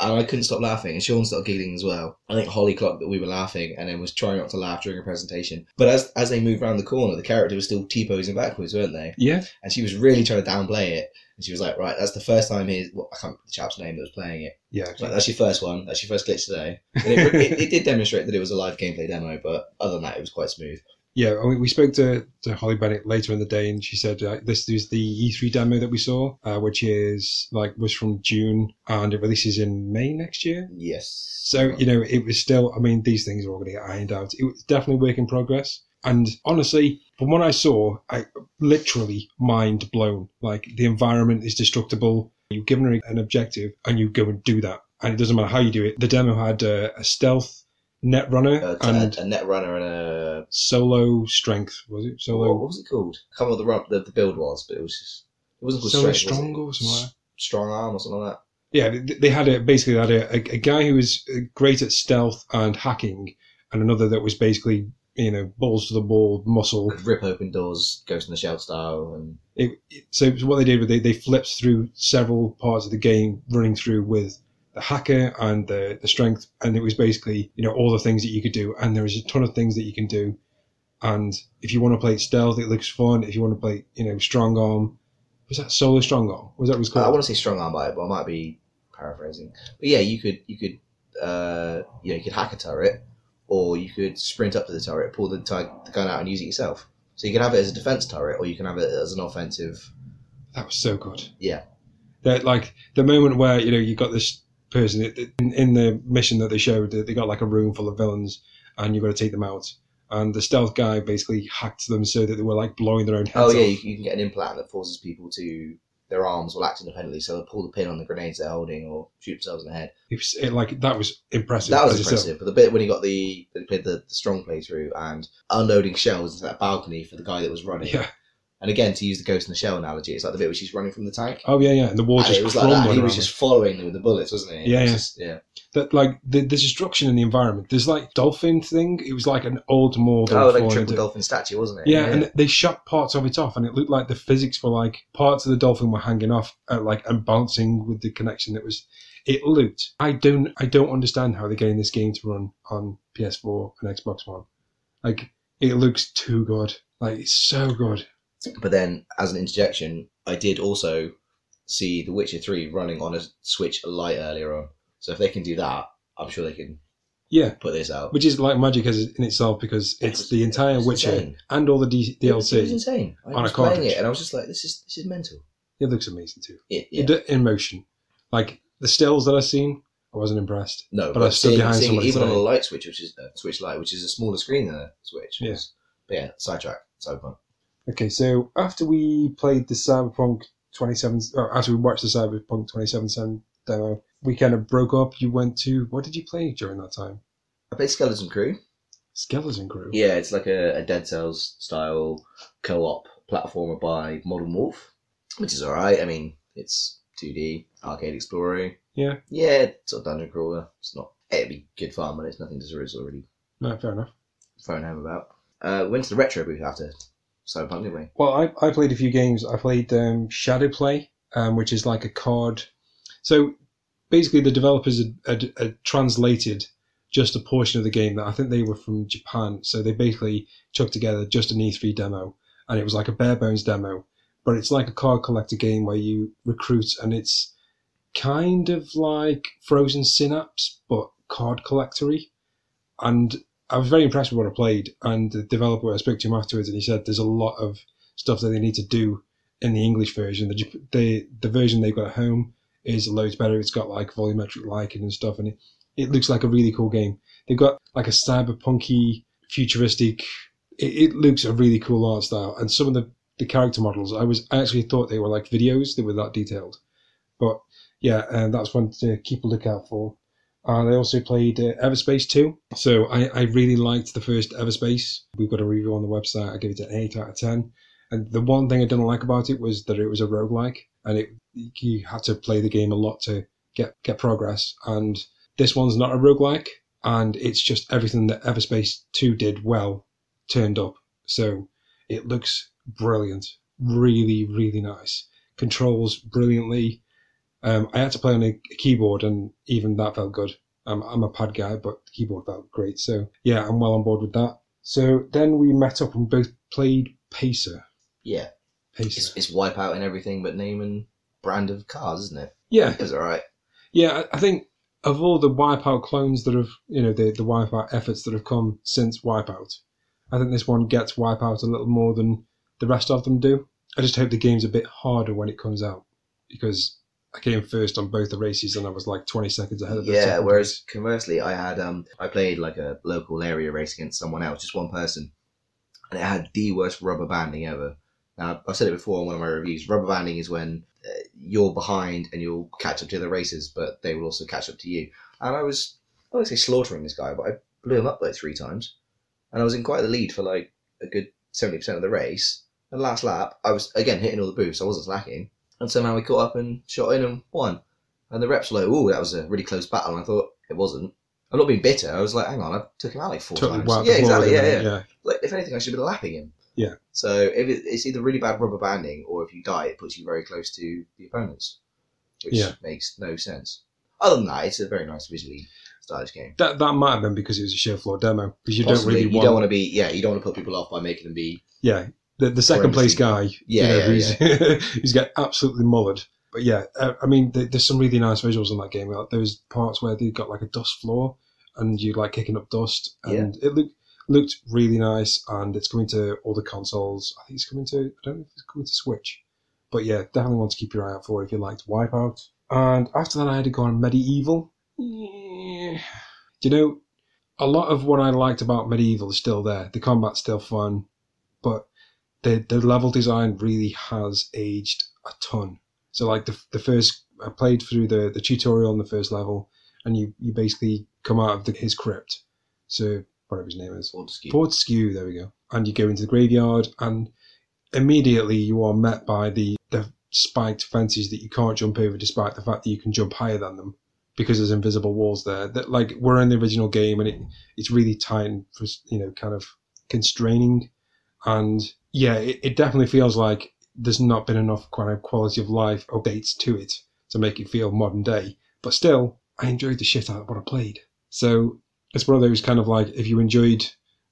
And I couldn't stop laughing, and Sean started giggling as well. I think Holly clocked that we were laughing, and then was trying not to laugh during a presentation. But as as they moved around the corner, the character was still T posing backwards, weren't they? yeah, and she was really trying to downplay it. And she was like, "Right, that's the first time he's well, I can't remember the chap's name that was playing it. yeah. Like, that's your first one. That's your first glitch today." And it, it, it did demonstrate that it was a live gameplay demo, but other than that, it was quite smooth. Yeah, I mean, we spoke to, to Holly Bennett later in the day, and she said uh, this is the E3 demo that we saw, uh, which is like was from June, and it releases in May next year. Yes. So you know, it was still. I mean, these things are all going to get ironed out. It was definitely work in progress. And honestly, from what I saw, I literally mind blown. Like the environment is destructible. You've given her an objective, and you go and do that, and it doesn't matter how you do it. The demo had uh, a stealth net runner Uh, and a, a net runner and a solo strength. Was it what, solo? what was it called? I can't remember what the, run- the the build was, but it was just it wasn't called Solo strength, strong or something. like strong arm or something like that. Yeah, they- had a basically they had a, a, a guy who was uh, great at stealth and hacking, and another that was basically you know balls to the wall muscle. Could rip open doors, Ghost in the Shell style, and It, it- so what they did was they, they flipped through several parts of the game, running through with the hacker and the, the strength, and it was basically you know all the things that you could do, and there is a ton of things that you can do, and if you want to play stealth, it looks fun. If you want to play you know strong arm, was that solo strong arm? Was that what it was I want to say strong arm by it, but I might be paraphrasing. But yeah, you could you could uh, you know you could hack a turret, or you could sprint up to the turret, pull the, ti- the gun out, and use it yourself. So you can have it as a defense turret, or you can have it as an offensive. That was so good. Yeah. That like the moment where you know you got this person in, in the mission that they showed, they got like a room full of villains, and you've got to take them out. And the stealth guy basically hacked them so that they were like blowing their own heads Oh yeah, off. you, can get an implant that forces people to their arms will act independently, so they'll pull the pin on the grenades they're holding, or shoot themselves in the head. It was it, like that was impressive. That was itself. impressive. But the bit when he got the played the, the strong playthrough and unloading shells into that balcony for the guy that was running. Yeah, And again, to use the Ghost in the Shell analogy, it's like the bit where she's running from the tank. Oh yeah, yeah. And the wall And just it was like that. He was just following them with the bullets, wasn't he? It Yeah, was yeah. just- yeah. that like the, the destruction in the environment. There's like dolphin thing. It was like an old that Oh, like a triple dolphin statue, wasn't it? Yeah, and they shot parts of it off, and it looked like the physics were like parts of the dolphin were hanging off, uh, like and bouncing with the connection that was. It looked. I don't. I don't understand how they're getting this game to run on PS4 and Xbox One. Like it looks too good. Like it's so good. But then, as an interjection, I did also see The Witcher 3 running on a Switch Lite earlier on. So if they can do that, I'm sure they can Yeah, put this out. which is like magic as in itself because It it's the entire it Witcher insane. and all the D- was, it was DLC. insane. I on a was playing cartridge. it and I was just like, this is this is mental. It looks amazing too. It, yeah. It- in motion, like the stills that I've seen, I wasn't impressed. No, But but, I stood seeing, behind seeing even on a light switch, which is a Switch Lite, which is a smaller screen than a Switch. Yeah. But yeah, sidetrack, Cyberpunk. Okay, so after we played the Cyberpunk 27, or after we watched the Cyberpunk 2077 demo, we kind of broke up. You went to, what did you play during that time? I played Skeleton Crew. Skeleton Crew. Yeah, it's like a, a Dead Cells style co-op platformer by Modern Wolf, which is alright. I mean, it's 2D arcade explorer. Yeah. Yeah, it's sort of dungeon crawler. It's not. It'd be good fun, but it's nothing to really No, fair enough. phone home about. Uh, went to the retro booth after Didn't we? Well, I, I played a few games. I played um, Shadowplay, um, which is like a card. So basically, the developers had, had, had translated just a portion of the game that I think they were from Japan. So they basically chucked together just an E3 demo, and it was like a bare bones demo. But it's like a card collector game where you recruit, and it's kind of like Frozen Synapse, but card collectory. And I was very impressed with what I played. And the developer, I spoke to him afterwards, and he said there's a lot of stuff that they need to do in the English version. The the the version they've got at home is loads better. It's got like volumetric lighting and stuff, and it it looks like a really cool game. They've got like a cyberpunky, futuristic. It, it looks a really cool art style, and some of the the character models, I was I actually thought they were like videos. They were that detailed, but yeah, and that's one to keep a lookout for. And I also played uh, Everspace 2. So I, I really liked the first Everspace. We've got a review on the website. I gave it an 8 out of 10. And the one thing I didn't like about it was that it was a roguelike and it you had to play the game a lot to get, get progress. And this one's not a roguelike and it's just everything that Everspace 2 did well turned up. So it looks brilliant. Really, really nice. Controls brilliantly. Um, I had to play on a keyboard, and even that felt good. Um, I'm a pad guy, but the keyboard felt great. So yeah, I'm well on board with that. So then we met up and both played Pacer. Yeah. Pacer. It's, it's Wipeout and everything, but name and brand of cars, isn't it? Yeah, It was alright. yeah. I I think of all the Wipeout clones that have, you know, the the Wipeout efforts that have come since Wipeout, I think this one gets Wipeout a little more than the rest of them do. I just hope the game's a bit harder when it comes out because I came first on both the races and I was like 20 seconds ahead of the Yeah, whereas place. conversely, I had um, I played like a local area race against someone else, just one person, and it had the worst rubber banding ever. Now I've said it before in one of my reviews. Rubber banding is when uh, you're behind and you'll catch up to the racers, but they will also catch up to you. And I was, I won't say slaughtering this guy, but I blew him up like three times, and I was in quite the lead for like a good seventy percent of the race. And last lap, I was again hitting all the boosts. I wasn't slacking, and somehow we caught up and shot in and won. And the reps were like, "Oh, that was a really close battle." And I thought it wasn't. I'm not being bitter. I was like, "Hang on, I took him out like four Totally times." yeah, exactly. with Yeah, yeah, Like, if anything, I should have been lapping him. Yeah. So if it, it's either really bad rubber banding, or if you die, it puts you very close to the opponents, which Yeah. makes no sense. Other than that, it's a very nice visually stylish game. That that might have been because it was a show floor demo because you Possibly, don't really you want. don't want to be. Yeah, you don't want to put people off by making them be. Yeah, the the second place guy. Yeah, you know, yeah, who's, who's got absolutely mullered. But yeah, uh, I mean, there, there's some really nice visuals in that game. Like those parts where they got like a dust floor and you like kicking up dust, and it looked looked really nice. And it's coming to all the consoles. I think it's coming to. I don't know if it's coming to Switch, but yeah, definitely want to keep your eye out for if you liked Wipeout. And after that, I had to go on MediEvil. Yeah. Do you know, a lot of what I liked about MediEvil is still there. The combat's still fun, the the level design really has aged a ton. So like the the first I played through the the tutorial on the first level, and you you basically come out of the, his crypt. So whatever his name is, Fortesque. Fortesque. There we go. And you go into the graveyard, and immediately you are met by the, the spiked fences that you can't jump over despite the fact that you can jump higher than them because there's invisible walls there that like were in the original game and it, it's really tight and you know kind of constraining and yeah it, it definitely feels like there's not been enough kind of quality of life updates to it to make it feel modern day but still i enjoyed the shit out of what i played so it's one of those kind of like if you enjoyed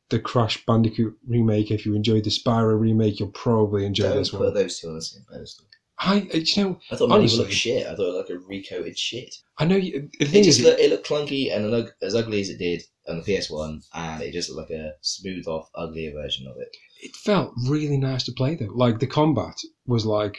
the Crash Bandicoot remake, if you enjoyed the Spyro remake, you'll probably enjoy Don't this put one. those two on the same pedestal. I, you know, I thought Honestly. looked shit. I thought it looked like a recoated shit. I know you, the It thing just is, looked, it looked clunky and as ugly as it did on the PS1, and it just looked like a smooth off, uglier version of it. it felt really nice to play though. Like the combat was like,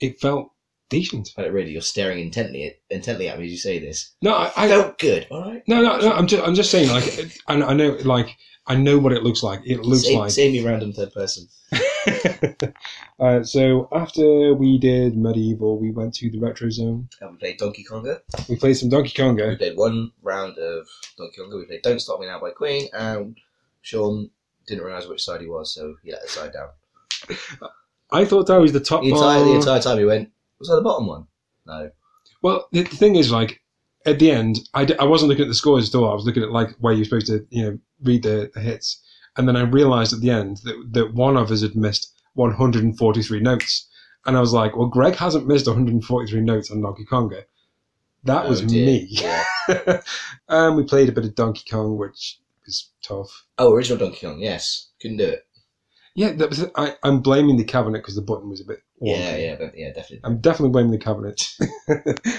it felt decent. But really, you're staring intently at, intently at me as you say this. No, I, I felt good. All right. no, no, no. I'm just, I'm just saying. Like, I, I know, like, I know what it looks like. It looks Save, like. save me random third person. uh, so after we did MediEvil, we went to the retro zone. And we played Donkey Konga. We played some Donkey Konga. We played one round of Donkey Konga. We played Don't Stop Me Now by Queen, and Sean didn't realise which side he was, so he let the side down. I thought that was the top The entire, the entire time he went, was that the bottom one? No. Well, the, the thing is, like, at the end, I, d- I wasn't looking at the scores at all. I was looking at, like, where you're supposed to, you know, read the, the hits. And then I realised at the end that, that one of us had missed 143 notes. And I was like, well, Greg hasn't missed 143 notes on Donkey Konga. That oh, was Oh, dear. me. Yeah. and um, we played a bit of Donkey Kong, which was tough. Oh, original Donkey Kong, yes. Couldn't do it. Yeah, that was, I, I'm blaming the cabinet because the button was a bit wonky. Yeah, yeah, but, yeah, definitely. I'm definitely blaming the cabinet.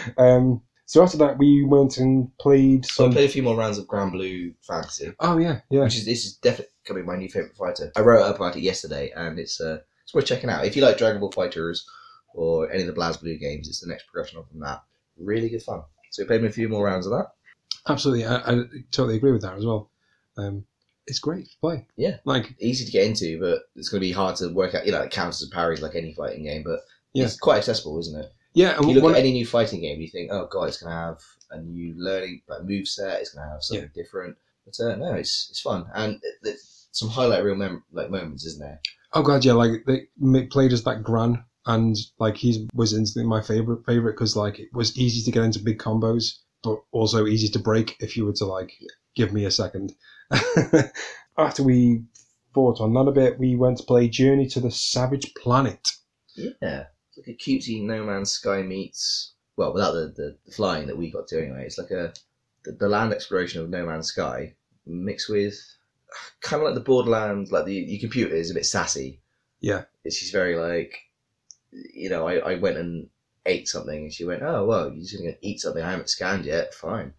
um, so after that, we went and played So I played a few more rounds of Granblue Fantasy, Oh yeah, yeah. which is this is definitely becoming my new favorite fighter. I wrote up about it yesterday, and it's uh, it's worth checking out. If you like Dragon Ball FighterZ or any of the BlazBlue games, it's the next progression from that. Really good fun. So we played me a few more rounds of that. Absolutely, I, I totally agree with that as well. Um, it's great to play. Yeah. like Easy to get into, but it's going to be hard to work out. You know, it counts as parries like any fighting game, but Yeah. it's quite accessible, isn't it? yeah, and you look at any new fighting game, you think, oh god, it's going to have a new learning like move set. It's going to have something different. But uh, no, it's it's fun and it, it's some highlight real mem- like moments, isn't there? oh god, yeah, like they played as that Gran, and like he was instantly my favorite favorite because like it was easy to get into big combos, but also easy to break if you were to like give me a second. After we fought on that a bit, we went to play Journey to the Savage Planet. Yeah, it's like a cutesy No Man's Sky meets well, without the, the, the flying that we got to anyway. It's like a the, the land exploration of No Man's Sky mixed with kind of like the Borderlands, like the your computer is a bit sassy. Yeah. It's she's very like, you know, I, I went and ate something, and she went, "Oh well, you're just gonna eat something I haven't scanned yet. Fine."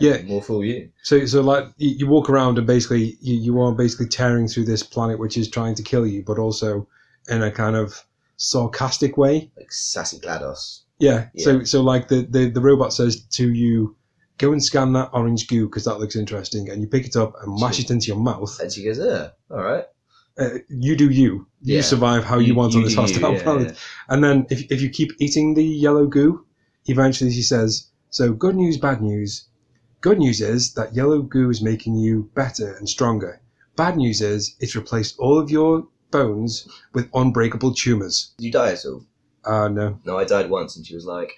Yeah. more fool you. So, so like you, you walk around and basically you, you are basically tearing through this planet which is trying to kill you, but also in a kind of sarcastic way. Like sassy GLaDOS. Yeah. So, Yeah. so like the, the the robot says to you, "Go and scan that orange goo because that looks interesting," and you pick it up and mash it into your mouth. And she goes, "Uh, all right." Uh, you do you. You Yeah. survive how you, want on this you, hostile yeah, planet. yeah. And then if if you keep eating the yellow goo, eventually she says, "So good news, bad news. Good news is that yellow goo is making you better and stronger. Bad news is it's replaced all of your bones with unbreakable tumors." Did you die at all? Uh no. No, I died once, and she was like,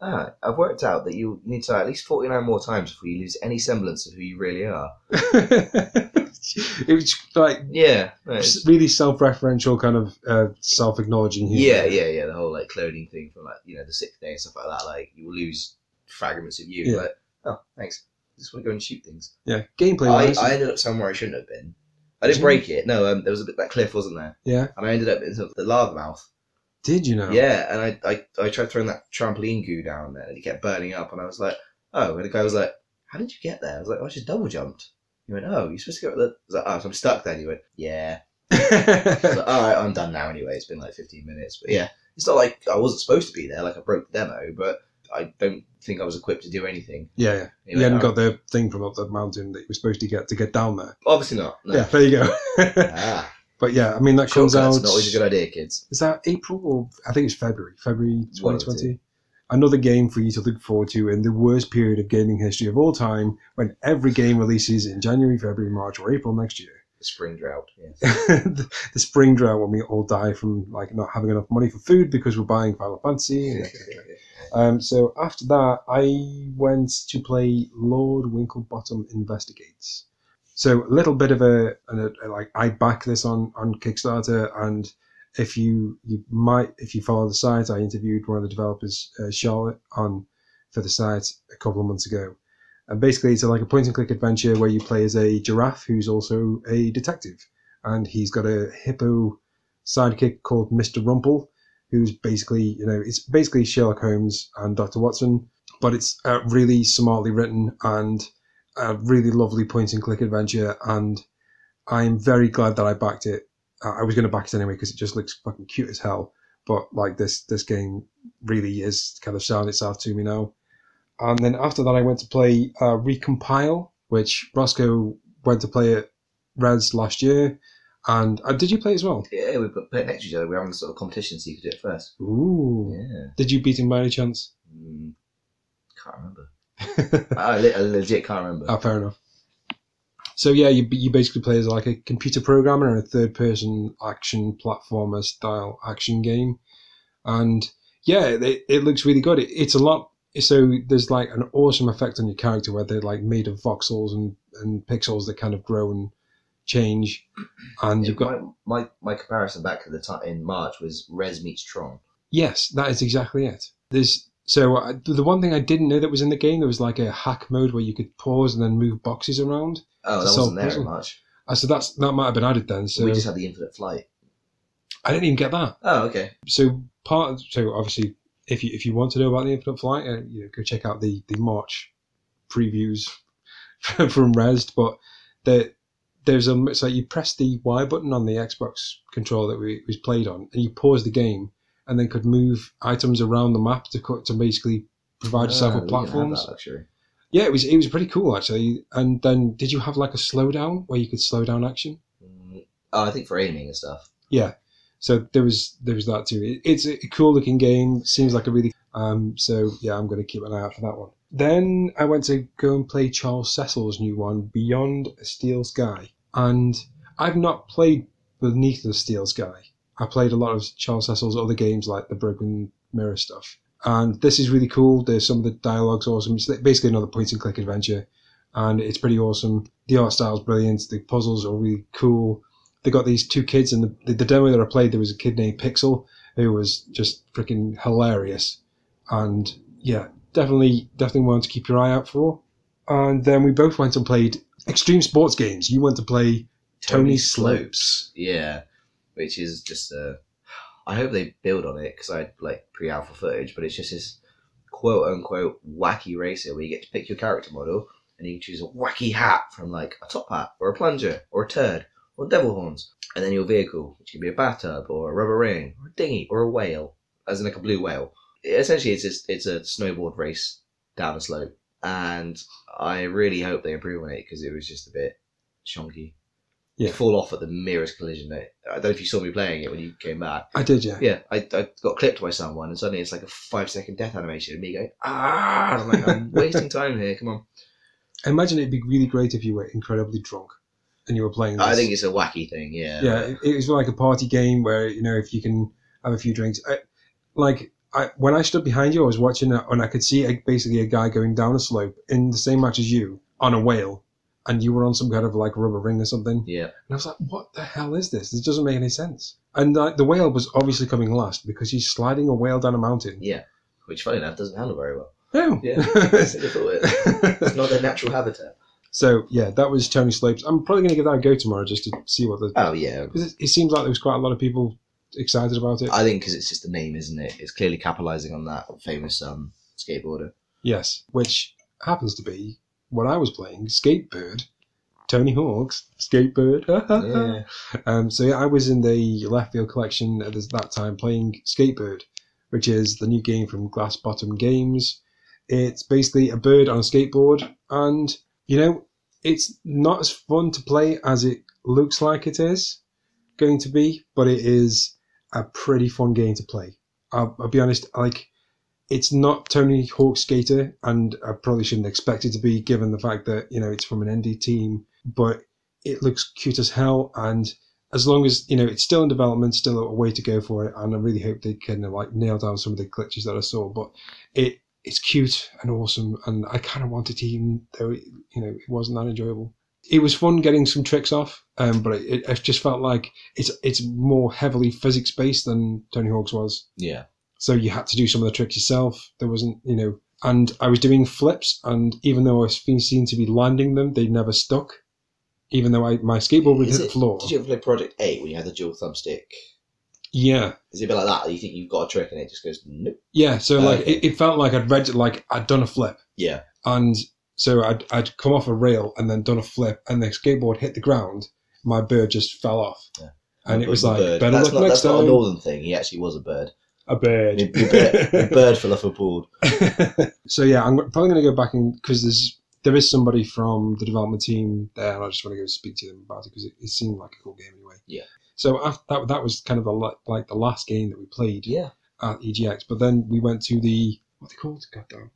"Ah, I've worked out that you need to die at least forty nine more times before you lose any semblance of who you really are." it was like Yeah, no, really self-referential, kind of uh, self-acknowledging. humor. yeah, yeah, yeah. The whole like cloning thing from like you know the sixth day and stuff like that. Like you will lose fragments of you. Yeah. Like, oh, thanks. I just want to go and shoot things. yeah. Gameplay. I, wise, I ended up somewhere I shouldn't have been. I Did didn't break it. No, um, there was a bit that cliff, wasn't there? yeah. And I ended up in sort of the lava mouth. Did you know? Yeah, and I, I I tried throwing that trampoline goo down there, and it kept burning up, and I was like, oh, and the guy was like, how did you get there? I was like, oh, I just double jumped. He went, oh, you're supposed to go at the. I was like, oh, so I'm stuck then. He went, yeah. I was like, all right, I'm done now anyway. It's been like 15 minutes, but yeah, it's not like I wasn't supposed to be there. Like I broke the demo, but I don't think I was equipped to do anything. yeah, yeah. He You hadn't "Oh, got the thing from up the mountain that you were supposed to get to get down there. obviously not. No. Yeah, there you go. Ah, but yeah, I mean that comes shortcuts out. not always a good idea, kids. Is that April or I think it's February? February the 2020. Another game for you to look forward to in the worst period of gaming history of all time, when every game releases in January, February, March, or April next year. The spring drought. Yes. the, the spring drought when we all die from like not having enough money for food because we're buying Final Fantasy. and etc. Um, so after that, I went to play Lord Winklebottom Investigates. So a little bit of a, a, a like I back this on on Kickstarter, and if you you might if you follow the site, I interviewed one of the developers, uh, Charlotte, on for the site a couple of months ago. And basically, it's like a point and click adventure where you play as a giraffe who's also a detective, and he's got a hippo sidekick called Mister Rumple, who's basically you know it's basically Sherlock Holmes and Doctor Watson, but it's uh, really smartly written and a really lovely point and click adventure, and I'm very glad that I backed it. I was going to back it anyway because it just looks fucking cute as hell. But like this, this game really is kind of selling itself to me now. And then after that, I went to play uh, Recompile, which Roscoe went to play at Rezzed last year. And uh, did you play as well? Yeah, we put it next to each other. We're having a sort of competition, so you could do it first. Ooh. Yeah. Did you beat him by any chance? Mm, can't remember. I, I legit can't remember. Oh, fair enough. So yeah, you you basically play as like a computer programmer in a third person action platformer style action game, and yeah, it, it looks really good. It, it's a lot. So there's like an awesome effect on your character where they're like made of voxels and and pixels that kind of grow and change, and Yeah, you've got my, my my comparison back to the time in March was Rez meets Tron. Yes, that is exactly it. There's so uh, the one thing I didn't know that was in the game there was like a hack mode where you could pause and then move boxes around. Oh, that wasn't there March. Uh, so that's that might have been added then. So we just had the infinite flight. I didn't even get that. Oh, okay. So part so obviously if you if you want to know about the Infinite Flight, uh, you know, go check out the the March previews from Rezzed. But the there's a it's like you press the Y button on the Xbox controller that we was played on, and you pause the game, and then could move items around the map to cut to basically provide yourself Ah, with we didn't have platforms. Yeah, it was it was pretty cool actually. And then did you have like a slowdown where you could slow down action? Mm, Oh, I think for aiming and stuff. Yeah. So there was there was that too. It, it's a cool looking game. Seems like a really um. So yeah, I'm going to keep an eye out for that one. Then I went to go and play Charles Cecil's new one, Beyond a Steel Sky, and I've not played Beneath the Steel Sky. I played a lot of Charles Cecil's other games like the Broken Mirror stuff, and this is really cool. There's some of the dialogue's awesome. It's basically another point and click adventure, and it's pretty awesome. The art style's brilliant. The puzzles are really cool they got these two kids the, the, the demo that I played. There was a kid named Pixel who was just freaking hilarious, and yeah, definitely definitely one to keep your eye out for. And then we both went and played extreme sports games. You went to play Tony Slopes. Yeah, which is just uh I hope they build on it because I had like pre-alpha footage, but it's just this quote unquote wacky racer where you get to pick your character model and you can choose a wacky hat from like a top hat or a plunger or a turd or devil horns, and then your vehicle, which can be a bathtub or a rubber ring or a dinghy or a whale, as in like a blue whale. Essentially, it's just, it's a snowboard race down a slope, and I really hope they improve on it because it was just a bit shonky Yeah. fall off at the merest collision. I don't know if you saw me playing it when you came back. I did, yeah. Yeah, I, I got clipped by someone, and suddenly it's like a five second death animation of me going, ah! I'm like, I'm wasting time here, come on. I imagine it'd be really great if you were incredibly drunk and you were playing. This. I think it's a wacky thing, yeah. yeah, it, it was like a party game where you know if you can have a few drinks. I, like I, when I stood behind you, I was watching it, and I could see a, basically a guy going down a slope in the same match as you on a whale, and you were on some kind of like rubber ring or something. Yeah. And I was like, "What the hell is this? This doesn't make any sense." And like the whale was obviously coming last because he's sliding a whale down a mountain. Yeah. Which, funny enough, doesn't handle very well. No. Yeah. I thought it. It's not their natural habitat. so yeah, that was Tony Slopes. I'm probably going to give that a go tomorrow just to see what the. Oh, yeah. Because it, it seems like there was quite a lot of people excited about it. I think because it's just the name, isn't it? It's clearly capitalizing on that famous um, skateboarder. Yes, which happens to be what I was playing, Skatebird, Tony Hawk's Skatebird. Yeah. um, so yeah, I was in the left field collection at this- that time playing Skatebird, which is the new game from Glass Bottom Games. It's basically a bird on a skateboard, and you know, it's not as fun to play as it looks like it is going to be, but it is a pretty fun game to play. I'll, I'll be honest, like it's not Tony Hawk Skater, and I probably shouldn't expect it to be given the fact that you know it's from an indie team. But it looks cute as hell, and as long as you know it's still in development, still a way to go for it, and I really hope they can like nail down some of the glitches that I saw. But it it's cute and awesome, and I kind of wanted to even though it, you know it wasn't that enjoyable. It was fun getting some tricks off, um, but it, it just felt like it's it's more heavily physics based than Tony Hawk's was. Yeah. So you had to do some of the tricks yourself. There wasn't, you know, and I was doing flips, and even though I been seen to be landing them, they never stuck. Even though I, my skateboard would Is hit the floor. Did you ever play Project 8 when you had the dual thumbstick? Yeah, Is it a bit like that? You think you've got a trick and it just goes, nope. yeah. So like Okay. it, it felt like I'd read like I'd done a flip, Yeah. and so I'd I'd come off a rail and then done a flip, and the skateboard hit the ground. My bird just fell off, Yeah. and it was like bird. better that's luck not, next That's not a northern thing. He actually was a bird. A bird. Your bird, your bird fell off a board. so yeah, I'm probably going to go back in because there's there is somebody from the development team there, and I just want to go speak to them about it because it, it seemed like a cool game anyway. Yeah. So after that, that was kind of the like the last game that we played Yeah. at EGX, but then we went to the what they called, goddamn,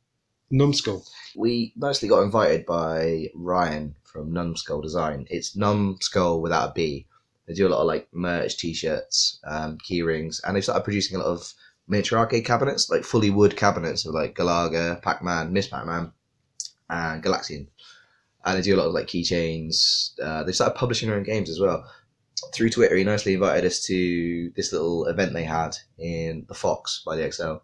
Numskull. We mostly got invited by Ryan from Numskull Design. It's Numskull without a B. They do a lot of like merch, t-shirts, um, key rings, and they've started producing a lot of miniature arcade cabinets, like fully wood cabinets of like Galaga, Pac-Man, Miss Pac-Man, and Galaxian. And they do a lot of like keychains. Uh, they've started publishing their own games as well. Through Twitter, he nicely invited us to this little event they had in the Fox by the ExCeL,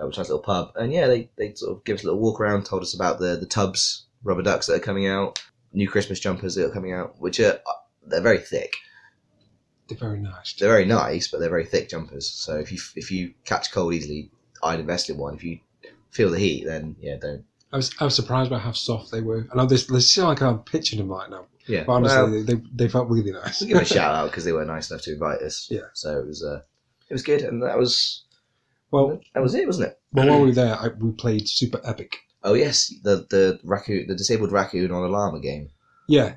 uh, which has a little pub. And yeah, they, they sort of give us a little walk around, told us about the, the tubs, rubber ducks that are coming out, new Christmas jumpers that are coming out, which are they're very thick. They're very nice. They're very nice, but they're very thick jumpers. So if you if you catch cold easily, I'd invest in one. If you feel the heat, then yeah, don't. I was I was surprised by how soft they were. I know this. This is like I'm pitching them right now, Yeah, but honestly, well, they, they they felt really nice. give a shout out because they were nice enough to invite us. Yeah. So it was uh, it was good, and that was well, that was it, wasn't it? well, while we were hmm. there, I, we played Super Epic. Oh yes, the the raccoon, the disabled raccoon on a llama game. Yeah.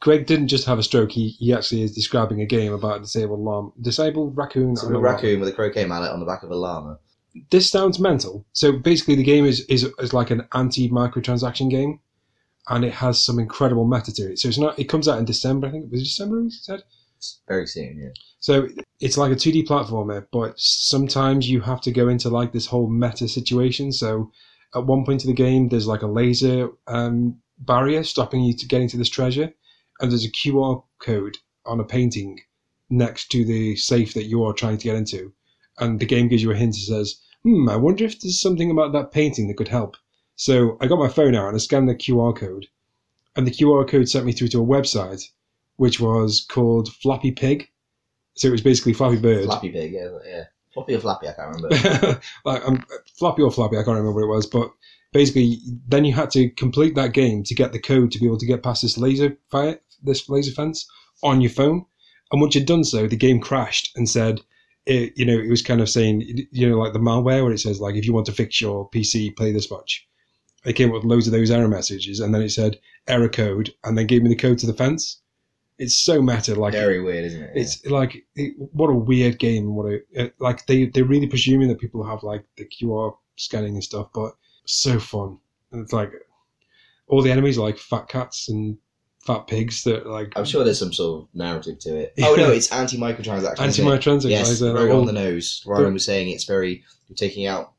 Greg didn't just have a stroke. He, he actually is describing a game about a disabled llama, disabled raccoon. It's a raccoon with a croquet mallet on the back of a llama. This sounds mental. So basically, the game is, is is like an anti microtransaction game, and it has some incredible meta to it. So it's not. It comes out in December. I think it was December. We said. Very soon, yeah. So it's like a 2D platformer, but sometimes you have to go into like this whole meta situation. So at one point in the game, there's like a laser um, barrier stopping you to getting to this treasure, and there's a QR code on a painting next to the safe that you are trying to get into, and the game gives you a hint. It says, "Hmm, I wonder if there's something about that painting that could help." So I got my phone out and I scanned the QR code, and the QR code sent me through to a website, which was called Flappy Pig. So it was basically Flappy Bird. Flappy pig, yeah, yeah. Floppy or flappy, I can't remember. like um, Flappy or Flappy, I can't remember what it was, but basically, then you had to complete that game to get the code to be able to get past this laser fire, this laser fence on your phone. And once you'd done so, the game crashed and said, it, you know, it was kind of saying, you know, like the malware where it says, like, if you want to fix your PC, play this much. It came up with loads of those error messages, and then it said error code, and then gave me the code to the fence. It's so meta, like Very weird, isn't it? it's like it, what a weird game. What a it, like they they're really presuming that people have like the QR scanning and stuff, but so fun. And it's like all the enemies are like fat cats and fat pigs that like I'm sure there's some sort of narrative to it. Oh no, it's anti microtransaction. anti microtransactions. Yes, they're on the nose. Ryan was saying it's very you're taking out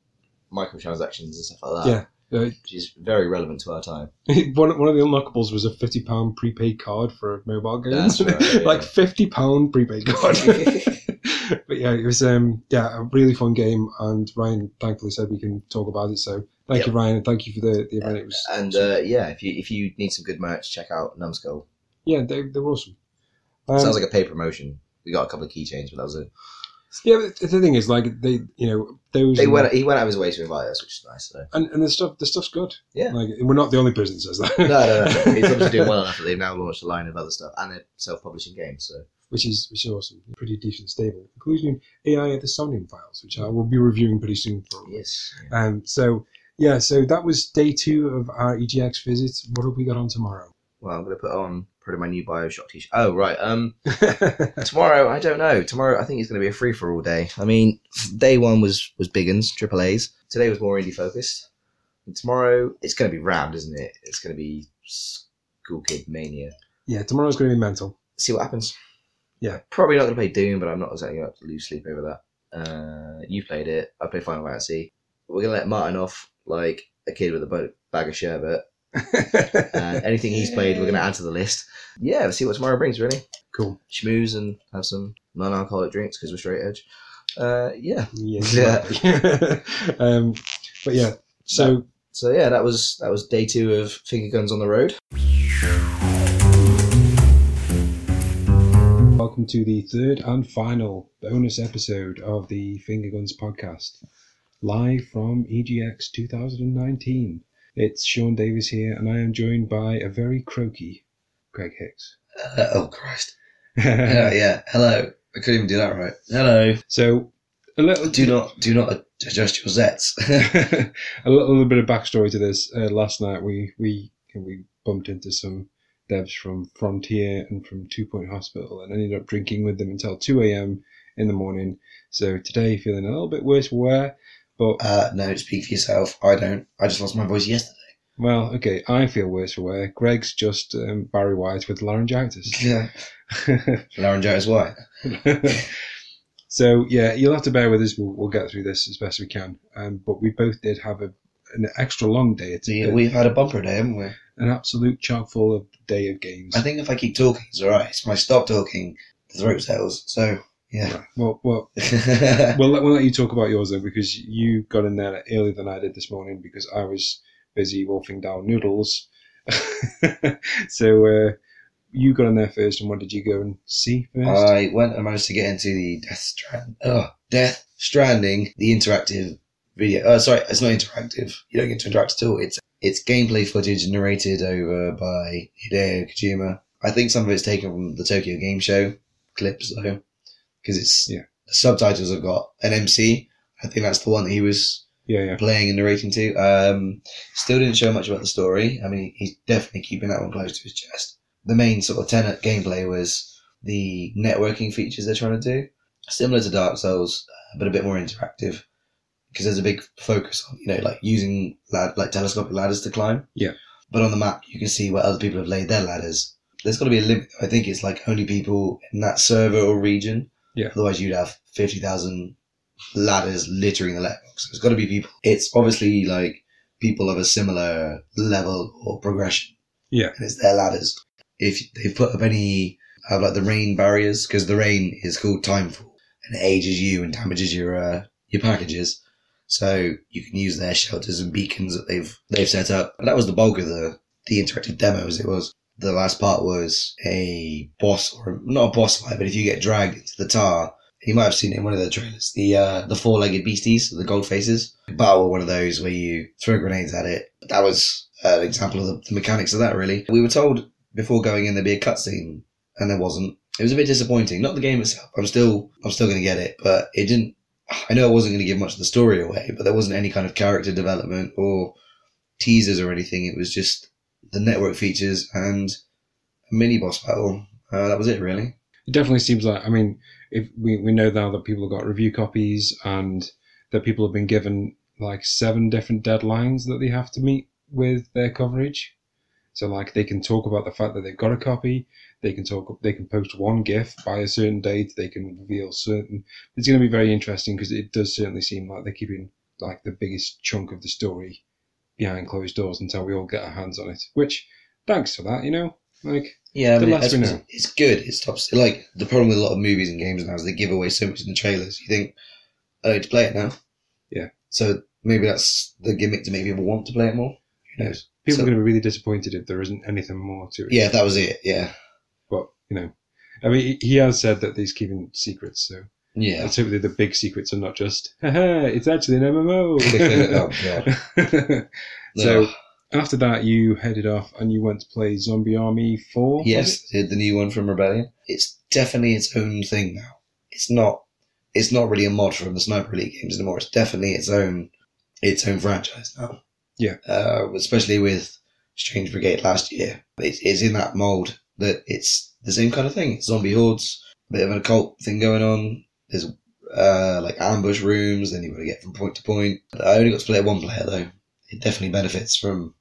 microtransactions and stuff like that. Yeah. Uh, which is very relevant to our time. one, one of the unlockables was a fifty pound prepaid card for mobile games, right, yeah. like fifty pound prepaid card. but yeah, it was um yeah a really fun game, and Ryan thankfully said we can talk about it. So thank Yep. you, Ryan, and thank you for the, the event. It was and uh, yeah, if you if you need some good merch, check out Numskull. yeah, they they were awesome. Um, Sounds like a paid promotion. We got a couple of keychains, but that was it. Yeah. but The thing is, like they, you know, those They went. He went out of his way to invite us, which is nice. So. and, and the stuff, the stuff's good. Yeah. like we're not the only person that says that. No, no, no. He's obviously doing well enough that they've now launched a line of other stuff and they're self-publishing games. So which is which is awesome, pretty decent, stable, including AI at the Somnium files, which I will be reviewing pretty soon. Probably. yes, Um, so yeah, so that was day two of our EGX visit. What have we got on tomorrow? well, I'm going to put on probably my new Bioshock t-shirt. Oh, right. Um, tomorrow, I don't know. Tomorrow, I think it's going to be a free for all day. I mean, day one was was big uns, triple A's. Today was more indie focused. And tomorrow, it's going to be rammed, isn't it? It's going to be school kid mania. Yeah, tomorrow's going to be mental. See what happens. Yeah. Probably not going to play Doom, but I'm not exactly going to lose sleep over that. Uh, you played it. I played Final Fantasy. We're going to let Martin off like a kid with a bag of sherbet. And anything he's played, we're going to add to the list. Yeah, we'll see what tomorrow brings, really. cool. Schmooze and have some non alcoholic drinks because we're straight edge. Uh, yeah. Yeah. um, but yeah, so So yeah, that was that was day two of Finger Guns on the Road. welcome to the third and final bonus episode of the Finger Guns podcast, live from EGX 2019. It's Sean Davis here, and I am joined by a very croaky Greg Hicks. Uh, oh Christ! Yeah, yeah. Hello. I couldn't even do that right. Hello. so, a little, Do not, do not adjust your zets. a little, little bit of backstory to this. Uh, last night we we we bumped into some devs from Frontier and from Two Point Hospital, and ended up drinking with them until two a.m. in the morning. So today feeling a little bit worse for wear, but uh, no, speak for yourself. I don't. I just lost my voice yesterday. well, okay, I feel worse for wear. Greg's just um, Barry White with laryngitis. Yeah. Laryngitis white. so yeah, you'll have to bear with us. We'll, we'll get through this as best we can. Um, but we both did have a an extra long day. It's Yeah, we've had a bumper day, haven't we? an absolute chock full of day of games. I think if I keep talking, it's alright. It's when I stop talking, the throat settles. So, yeah. Right. Well, well, we'll let, we'll let you talk about yours then because you got in there earlier than I did this morning because I was busy wolfing down noodles. so uh, you got in there first, and what did you go and see first? I went and managed to get into the Death Strand. Oh, Death Stranding, the interactive video. Oh, sorry, it's not interactive. You don't get to interact at all. It's it's gameplay footage narrated over by Hideo Kojima. I think some of it's taken from the Tokyo Game Show clips though, because it's Yeah. the subtitles have got an MC. I think that's the one that he was yeah, yeah, playing and narrating to. Um, still didn't show much about the story. I mean, he's definitely keeping that one close to his chest. The main sort of tenet gameplay was the networking features they're trying to do, similar to Dark Souls, uh, but a bit more interactive. Because there's a big focus on, you know, like using lad- like telescopic ladders to climb. Yeah. But on the map, you can see where other people have laid their ladders. There's got to be a limit. I think it's like only people in that server or region. Yeah. Otherwise, you'd have fifty thousand ladders littering the letterbox. It's got to be people. It's obviously like people of a similar level or progression. Yeah. And it's their ladders. If they've put up any, have like the rain barriers, because the rain is called timefall and it ages you and damages your, uh, your packages. So you can use their shelters and beacons that they've, they've set up. And that was the bulk of the, the interactive demo as it was. The last part was a boss or not a boss fight, but if you get dragged into the tar, you might have seen it in one of the trailers. The uh, the four legged beasties, the gold faces. Battle one of those where you throw grenades at it. That was an example of the, mechanics of that. Really, we were told before going in there'd be a cutscene, and there wasn't. It was a bit disappointing. Not the game itself. I'm still I'm still going to get it, but it didn't. I know it wasn't going to give much of the story away, but there wasn't any kind of character development or teasers or anything. It was just the network features and a mini boss battle. Uh, that was it, really. it definitely seems like. I mean, if we we know now that people have got review copies and that people have been given like seven different deadlines that they have to meet with their coverage. So like they can talk about the fact that they've got a copy. They can talk. They can post one GIF by a certain date. They can reveal certain. It's going to be very interesting because it does certainly seem like they're keeping like the biggest chunk of the story behind closed doors until we all get our hands on it. Which, thanks for that. You know, like Yeah, I mean, less we know. it's good. It stops. Like the problem with a lot of movies and games now is they give away so much in the trailers. You think, oh, to play it now. Yeah. So maybe that's the gimmick to make people want to play it more. Who knows? people So- are going to be really disappointed if there isn't anything more to it. Yeah, that was it. Yeah. but you know, I mean, he- he has said that he's keeping secrets, so Yeah. let's the big secrets are not just, haha, it's actually an MMO. so Ugh. after that, you headed off and you went to play Zombie Army Four. Yes, the new one from Rebellion. It's definitely its own thing now. It's not. It's not really a mod from the Sniper Elite games anymore. It's definitely its own, its own franchise now. Yeah. Uh, especially with Strange Brigade last year, it's, it's in that mold that it's the same kind of thing. It's zombie hordes, a bit of an occult thing going on. There's uh, like ambush rooms, then you've got to get from point to point. I only got to play one player though. It definitely benefits from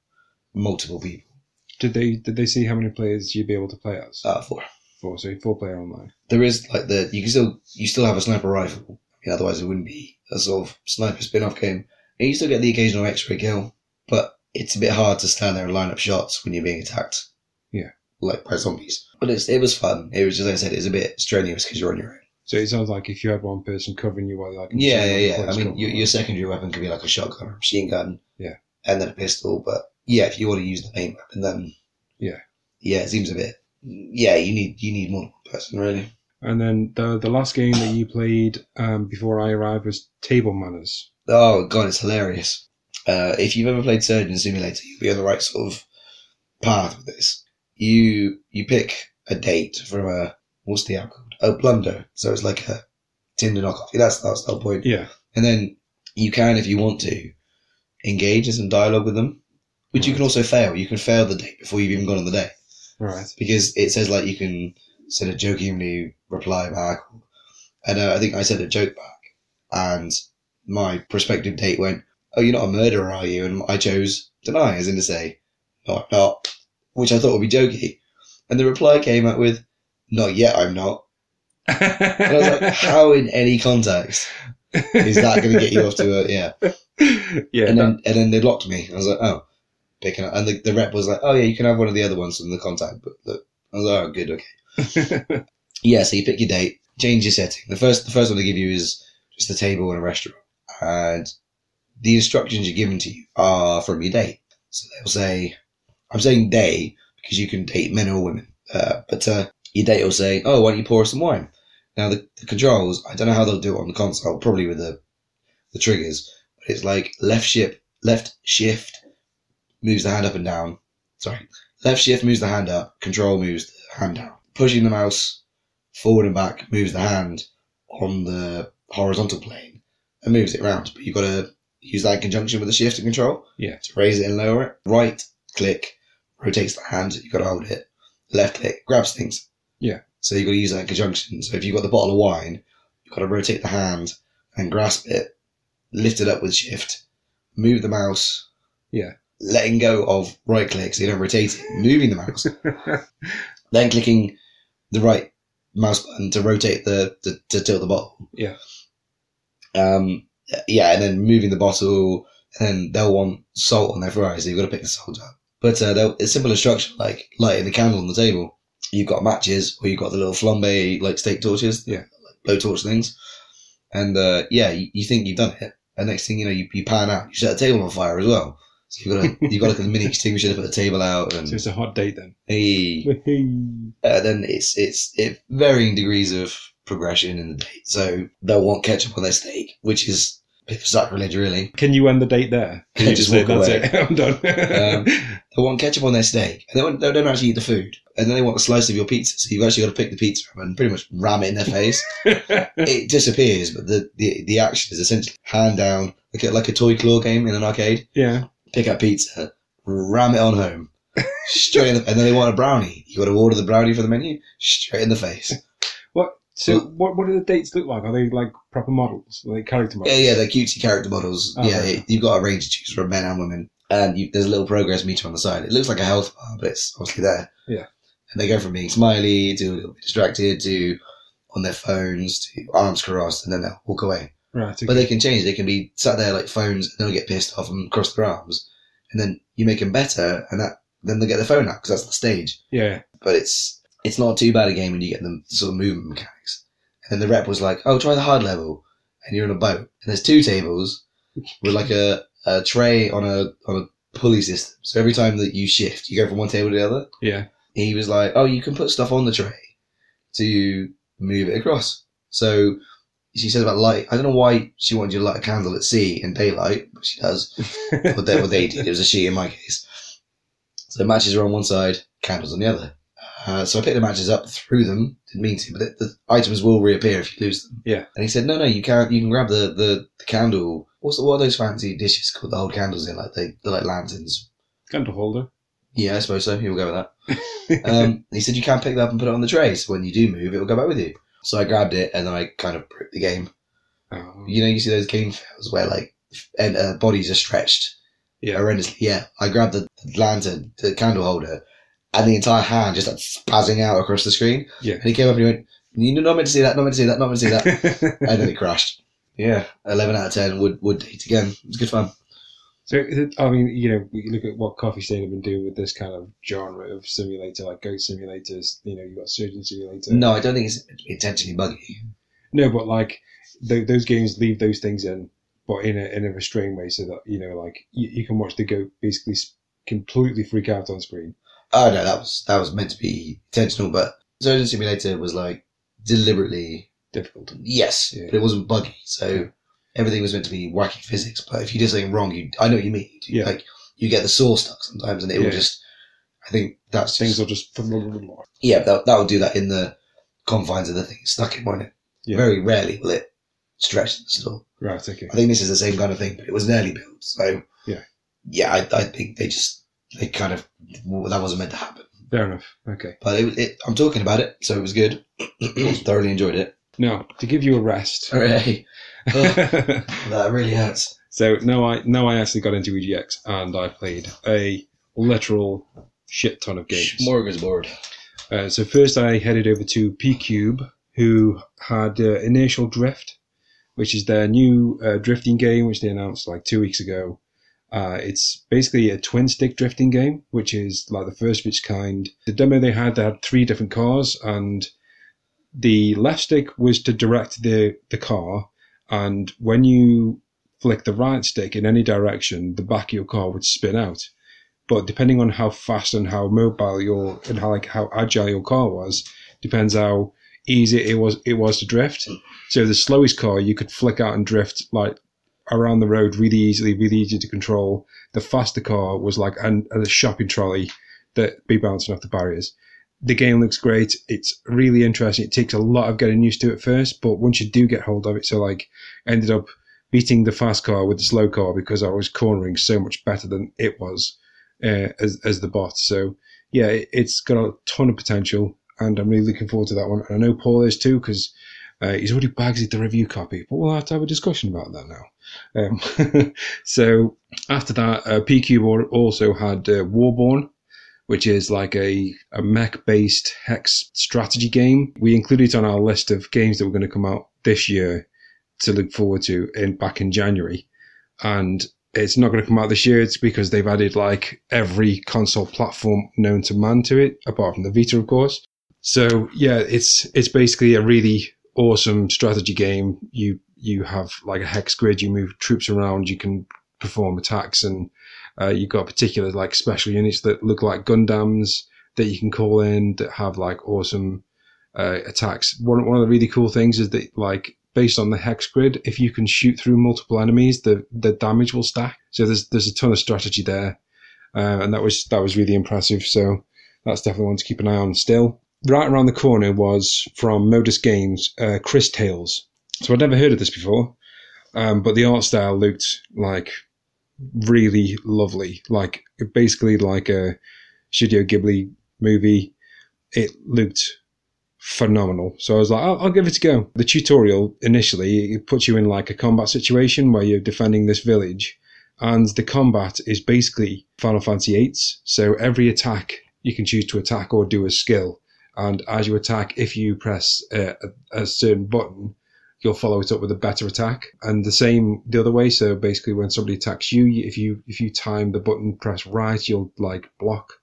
multiple people. Did they did they see how many players you'd be able to play as? Uh, four. Four, so four player online. There is like the you can still you still have a sniper rifle. I mean, otherwise it wouldn't be a sort of sniper spin-off game. And you still get the occasional X-ray kill, but it's a bit hard to stand there and line up shots when you're being attacked. Yeah. like by zombies. But it's it was fun. It was just like I said, it's a bit strenuous because you're on your own. So it sounds like if you had one person covering you while you're like Yeah, yeah, yeah. I mean, your, your secondary weapon could be like a shotgun or a machine gun. Yeah. And then a pistol. But yeah, if you want to use the main weapon, then Yeah. yeah, it seems a bit. Yeah, you need you need more than one person really. And then the the last game that you played um, before I arrived was Table Manners. Oh god, it's hilarious. Uh, if you've ever played Surgeon Simulator, you'll be on the right sort of path with this. You you pick a date from a what's the app called? A Blunder. So it's like a Tinder knockoff. That's that's the whole point. Yeah. And then you can, if you want to, engage in some dialogue with them, which you can also fail. You can fail the date before you've even gone on the date Right. because it says like you can send a jokingly reply back. And uh, I think I sent a joke back, and my prospective date went, "Oh, you're not a murderer, are you?" And I chose deny, as in to say, "No, I'm not," which I thought would be jokey. And the reply came out with, "Not yet, I'm not." And I was like, "How in any context is that going to get you off to a yeah?" yeah. And then and then they blocked me. I was like, "Oh." Picking up, and the, the rep was like, "Oh yeah, you can have one of the other ones from the contact." But look, I was like, "Oh, good, okay." Yeah, so you pick your date, change your setting. The first the first one they give you is just a table in a restaurant. And the instructions you're given to you are from your date. So they'll say I'm saying they because you can date men or women. Uh, but uh, your date will say, Oh, why don't you pour us some wine? Now the, the controls, I don't know how they'll do it on the console, probably with the the triggers, but it's like left shift left shift moves the hand up and down. Sorry. Left shift moves the hand up, control moves the hand down. Pushing the mouse forward and back moves the hand on the horizontal plane and moves it around. But you've got to use that in conjunction with the shift and control. Yeah. To raise it and lower it. Right click rotates the hand. You've got to hold it. Left click grabs things. Yeah. So you've got to use that in conjunction. So if you've got the bottle of wine, you've got to rotate the hand and grasp it, lift it up with shift, move the mouse. Yeah. Letting go of right click so you don't rotate it, moving the mouse, then clicking the right mouse button to rotate the to, to tilt the bottle. Yeah. Um. Yeah, and then moving the bottle, and then they'll want salt on their fries. So you've got to pick the salt up. But uh, they'll- it's simple instruction like lighting the candle on the table. You've got matches, or you've got the little flambe like steak torches, Yeah. like blowtorch things. And uh, yeah, you, you think you've done it, and next thing you know, you, you pan out. You set the table on fire as well. So you've got to you've got to the mini extinguisher to put the table out, and so it's a hot date then. hey, uh, then it's it's it varying degrees of progression in the date. So they'll want ketchup on their steak, which is a sacrilege, really. Can you end the date there? Can you Just say, walk that's away. it, I'm done. Um, They want ketchup on their steak, and they, want, they don't actually eat the food, and then they want a slice of your pizza. So you've actually got to pick the pizza up and pretty much ram it in their face. it disappears, but the, the the action is essentially hand down, like a, like a toy claw game in an arcade. yeah. Pick up pizza, ram it on home, straight in the, and then they want a brownie. You got to order the brownie for the menu, straight in the face. So what? What do the dates look like? Are they like proper models? Are they character models? Yeah, yeah, they're cutesy character models. Oh, yeah, right. you've got a range to choose from men and women, and you, there's a little progress meter on the side. It looks like a health bar, but it's obviously there. Yeah. and they go from being smiley to a little bit distracted to on their phones to arms crossed, and then they'll walk away. Right. Okay. But they can change. They can be sat there like phones, and they'll get pissed off and cross their arms, and then you make them better, and that then they get their phone out because that's the stage. yeah. But it's it's not too bad a game when you get the sort of movement mechanics. And then the rep was like, "Oh, try the hard level," and you're in a boat, and there's two tables with like a, a tray on a on a pulley system. So every time that you shift, you go from one table to the other. Yeah. He was like, "Oh, you can put stuff on the tray to move it across." So she says about light. I don't know why she wanted you to light a candle at sea in daylight, but she does. what, they, what they did, it was a she in my case. So matches are on one side, candles on the other. Uh, so I picked the matches up, threw them. Didn't mean to, but the, the items will reappear if you lose them. Yeah. And he said, "No, no, you can't. You can grab the the, the candle. What's the, what are those fancy dishes called? The hold candles in, like they they're like lanterns. Candle holder. Yeah, I suppose so. He'll go with that. Um, he said you can't pick that up and put it on the tray. So when you do move, it will go back with you. So I grabbed it and then I kind of broke the game. Oh. You know, you see those game fails where like and uh, bodies are stretched Yeah. horrendously. Yeah, I grabbed the lantern, the candle holder, and the entire hand just like spazzing out across the screen. Yeah. And he came up and he went, "You're not meant to see that. Not meant to see that. Not meant to see that." and then it crashed. Yeah, eleven out of ten would would date again. It was good fun. So, I mean, you know, you look at what Coffee Stain have been doing with this kind of genre of simulator, like Goat Simulators. You know, you've got Surgeon Simulator. No, I don't think it's intentionally buggy. No, but like th- those games leave those things in, but in a in a restrained way, so that you know, like you, you can watch the goat basically completely freak out on screen. Oh no, that was that was meant to be intentional, but Surgeon Simulator was like deliberately Difficult. yes, Yeah. but it wasn't buggy. So everything was meant to be wacky physics. But if you did something wrong, you I know what you mean. You, Yeah. Like you get the saw stuck sometimes, and it will just. I think that's Things just, will just yeah. That that will do that in the confines of the thing stuck in, won't it? Yeah. Very rarely will it stretch the store. right. Okay. I think this is the same kind of thing, but it was an early build. So Yeah. yeah, I, I think they just they kind of well, that wasn't meant to happen. Fair enough. Okay. But it, it, I'm talking about it, so it was good. Thoroughly enjoyed it. No, to give you a rest. Hooray! so That really hurts. So now I now I actually got into EGX and I played a literal shit ton of games. Smorgasbord. Uh, so first, I headed over to PQube, who had uh, Inertial Drift, which is their new uh, drifting game, which they announced like two weeks ago. Uh, it's basically a twin stick drifting game, which is like the first of its kind. The demo they had, they had three different cars, and the left stick was to direct the the car, and when you flick the right stick in any direction, the back of your car would spin out but depending on how fast and how mobile your and how like how agile your car was depends how easy it was it was to drift so the slowest car you could flick out and drift like around the road really easily really easy to control the faster car was like an, a shopping trolley that be bouncing off the barriers the game looks great it's really interesting it takes a lot of getting used to at first but once you do get hold of it so like ended up beating the fast car with the slow car because i was cornering so much better than it was uh, as as the bot. So yeah, it, it's got a ton of potential, and I'm really looking forward to that one. And I know Paul is too because uh, he's already bagged the review copy, but we'll have to have a discussion about that now. Um, so after that, uh, PQ also had uh, Warborn. Which is like a, a mech based hex strategy game. We included it on our list of games that were going to come out this year to look forward to in back in January. And it's not going to come out this year. It's because they've added like every console platform known to man to it, apart from the Vita, of course. So yeah, it's it's basically a really awesome strategy game. You you have like a hex grid. You move troops around. You can perform attacks, and uh, you've got particular like special units that look like Gundams that you can call in that have like awesome uh, attacks. One one of the really cool things is that like based on the hex grid, if you can shoot through multiple enemies, the the damage will stack. So there's there's a ton of strategy there, uh, and that was that was really impressive. So that's definitely one to keep an eye on. Still, right around the corner was from Modus Games, uh, CrisTales. So I'd never heard of this before, um, but the art style looked like really lovely, like basically like a Studio Ghibli movie. It looked phenomenal. So I was like, I'll, I'll give it a go. The tutorial initially it puts you in like a combat situation where you're defending this village, and the combat is basically Final Fantasy VIII. So every attack you can choose to attack or do a skill, and as you attack, if you press a, a, certain button, you'll follow it up with a better attack. And the same the other way. So basically, when somebody attacks you, if you if you time the button press right, you'll like block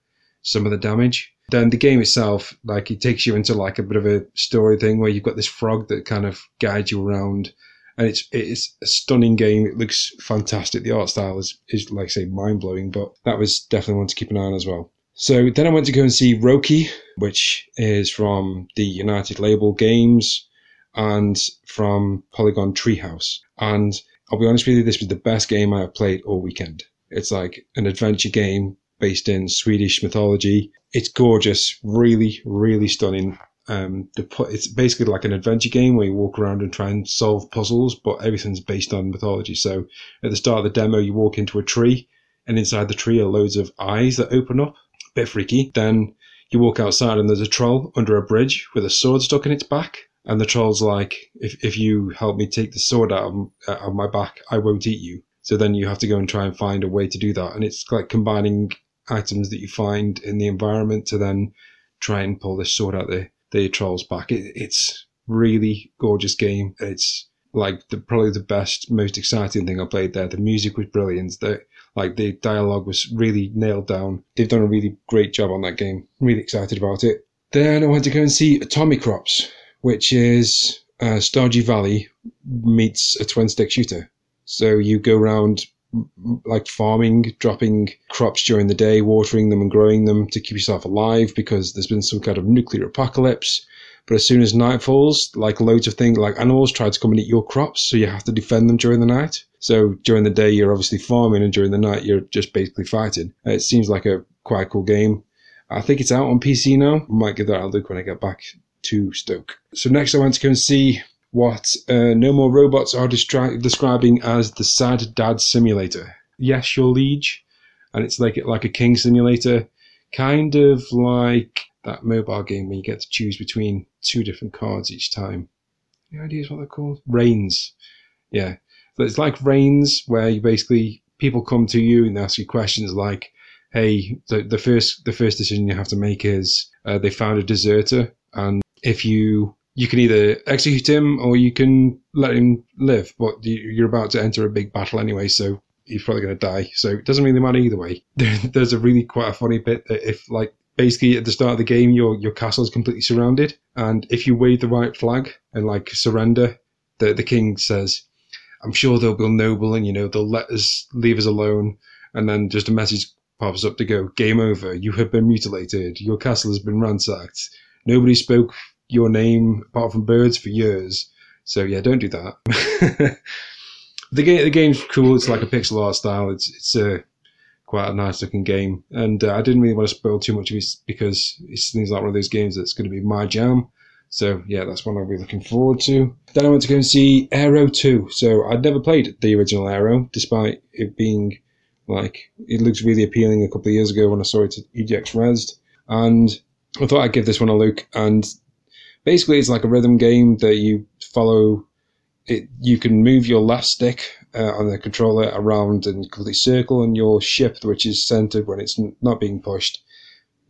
some of the damage. Then the game itself, like it takes you into like a bit of a story thing where you've got this frog that kind of guides you around, and it's it's a stunning game. It looks fantastic. The art style is is like I say mind blowing, but that was definitely one to keep an eye on as well. So then I went to go and see Roki, which is from the United Label Games and from Polygon Treehouse. And I'll be honest with you, this was the best game I have played all weekend. It's like an adventure game based in Swedish mythology. It's gorgeous, really, really stunning. Um, the it's basically like an adventure game where you walk around and try and solve puzzles, but everything's based on mythology. So at the start of the demo, you walk into a tree, and inside the tree are loads of eyes that open up. Bit freaky. Then you walk outside, and there's a troll under a bridge with a sword stuck in its back. And the troll's like, if, if you help me take the sword out of, out of my back, I won't eat you. So then you have to go and try and find a way to do that. And it's like combining items that you find in the environment to then try and pull this sword out the, the trolls back. It, it's really gorgeous game. It's like the, probably the best, most exciting thing I played there. The music was brilliant. The, like the dialogue was really nailed down. They've done a really great job on that game. really excited about it. Then I went to go and see Atomicrops, which is uh, Stardew Valley meets a twin stick shooter. So you go around like farming, dropping crops during the day, watering them and growing them to keep yourself alive because there's been some kind of nuclear apocalypse. But as soon as night falls, like loads of things, like animals try to come and eat your crops, so you have to defend them during the night. So during the day, you're obviously farming, and during the night, you're just basically fighting. It seems like a quite cool game. I think it's out on PC now. I Might give that a look when I get back to Stoke. So next, I went to go and see what uh, No More Robots are destri- describing as the Sad Dad Simulator. Yes, your liege, and it's like like a king simulator, kind of like that mobile game where you get to choose between two different cards each time. Any ideas what they're called? Reigns. Yeah. It's like Reigns, where you basically people come to you and they ask you questions like, "Hey, the, the first the first decision you have to make is uh, they found a deserter, and if you you can either execute him or you can let him live, but you, you're about to enter a big battle anyway, so he's probably going to die. So it doesn't really matter either way. There, there's a really quite a funny bit that if like basically at the start of the game your your castle is completely surrounded, and if you wave the right flag and like surrender, the the king says, "I'm sure they'll be noble and you know they'll let us leave us alone," and then just a message pops up to go, "Game over. You have been mutilated. Your castle has been ransacked. Nobody spoke your name apart from birds for years." So yeah, don't do that. the game the game's cool. It's like a pixel art style. It's it's a quite a nice looking game, and uh, I didn't really want to spoil too much of it because it seems like one of those games that's going to be my jam. So yeah, that's one I'll be looking forward to. Then I went to go and see Aaero 2. So I'd never played the original Aaero, despite it being like it looks really appealing a couple of years ago when I saw it at EGX Rezzed. And I thought I'd give this one a look. And basically, it's like a rhythm game that you follow. It you can move your left stick uh, on the controller around in complete circle, and your ship, which is centered when it's n- not being pushed,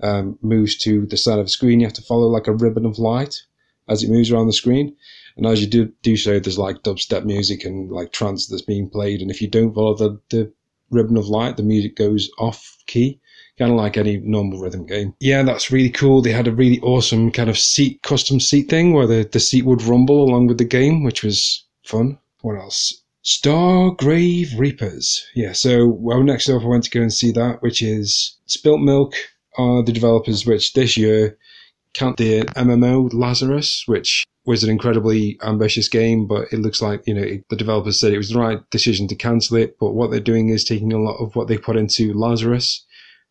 um, moves to the side of the screen. You have to follow like a ribbon of light as it moves around the screen. And as you do do so, there's like dubstep music and like trance that's being played. And if you don't follow the, the ribbon of light, the music goes off key, kind of like any normal rhythm game. Yeah, that's really cool. They had a really awesome kind of seat, custom seat thing where the, the seat would rumble along with the game, which was fun. What else? Stargrave Reapers. Yeah, so well, next up, I went to go and see that, which is Spilt Milk are the developers which this year count the MMO Lazarus, which was an incredibly ambitious game, but it looks like, you know, the developers said it was the right decision to cancel it. But what they're doing is taking a lot of what they put into Lazarus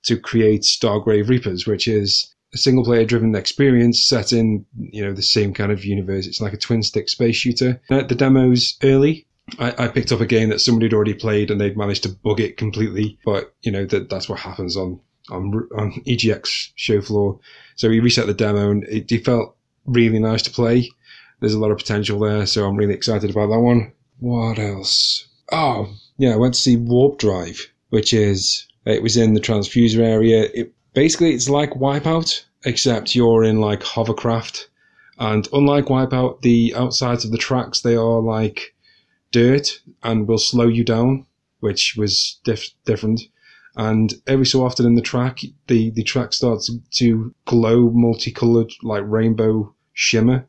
to create Stargrave Reapers, which is single player driven experience set in, you know, the same kind of universe. It's like a twin stick space shooter. Uh, the demo's early. I, I picked up a game that somebody had already played and they'd managed to bug it completely. But, you know, that that's what happens on, on, on EGX show floor. So we reset the demo and it, it felt really nice to play. There's a lot of potential there, so I'm really excited about that one. What else? Oh, yeah, I went to see Warp Drive, which is it was in the transfuser area. It basically it's like Wipeout, except you're in like hovercraft, and unlike Wipeout, the outsides of the tracks they are like dirt and will slow you down, which was diff- different. And every so often in the track, the, the track starts to glow multicolored, like rainbow shimmer.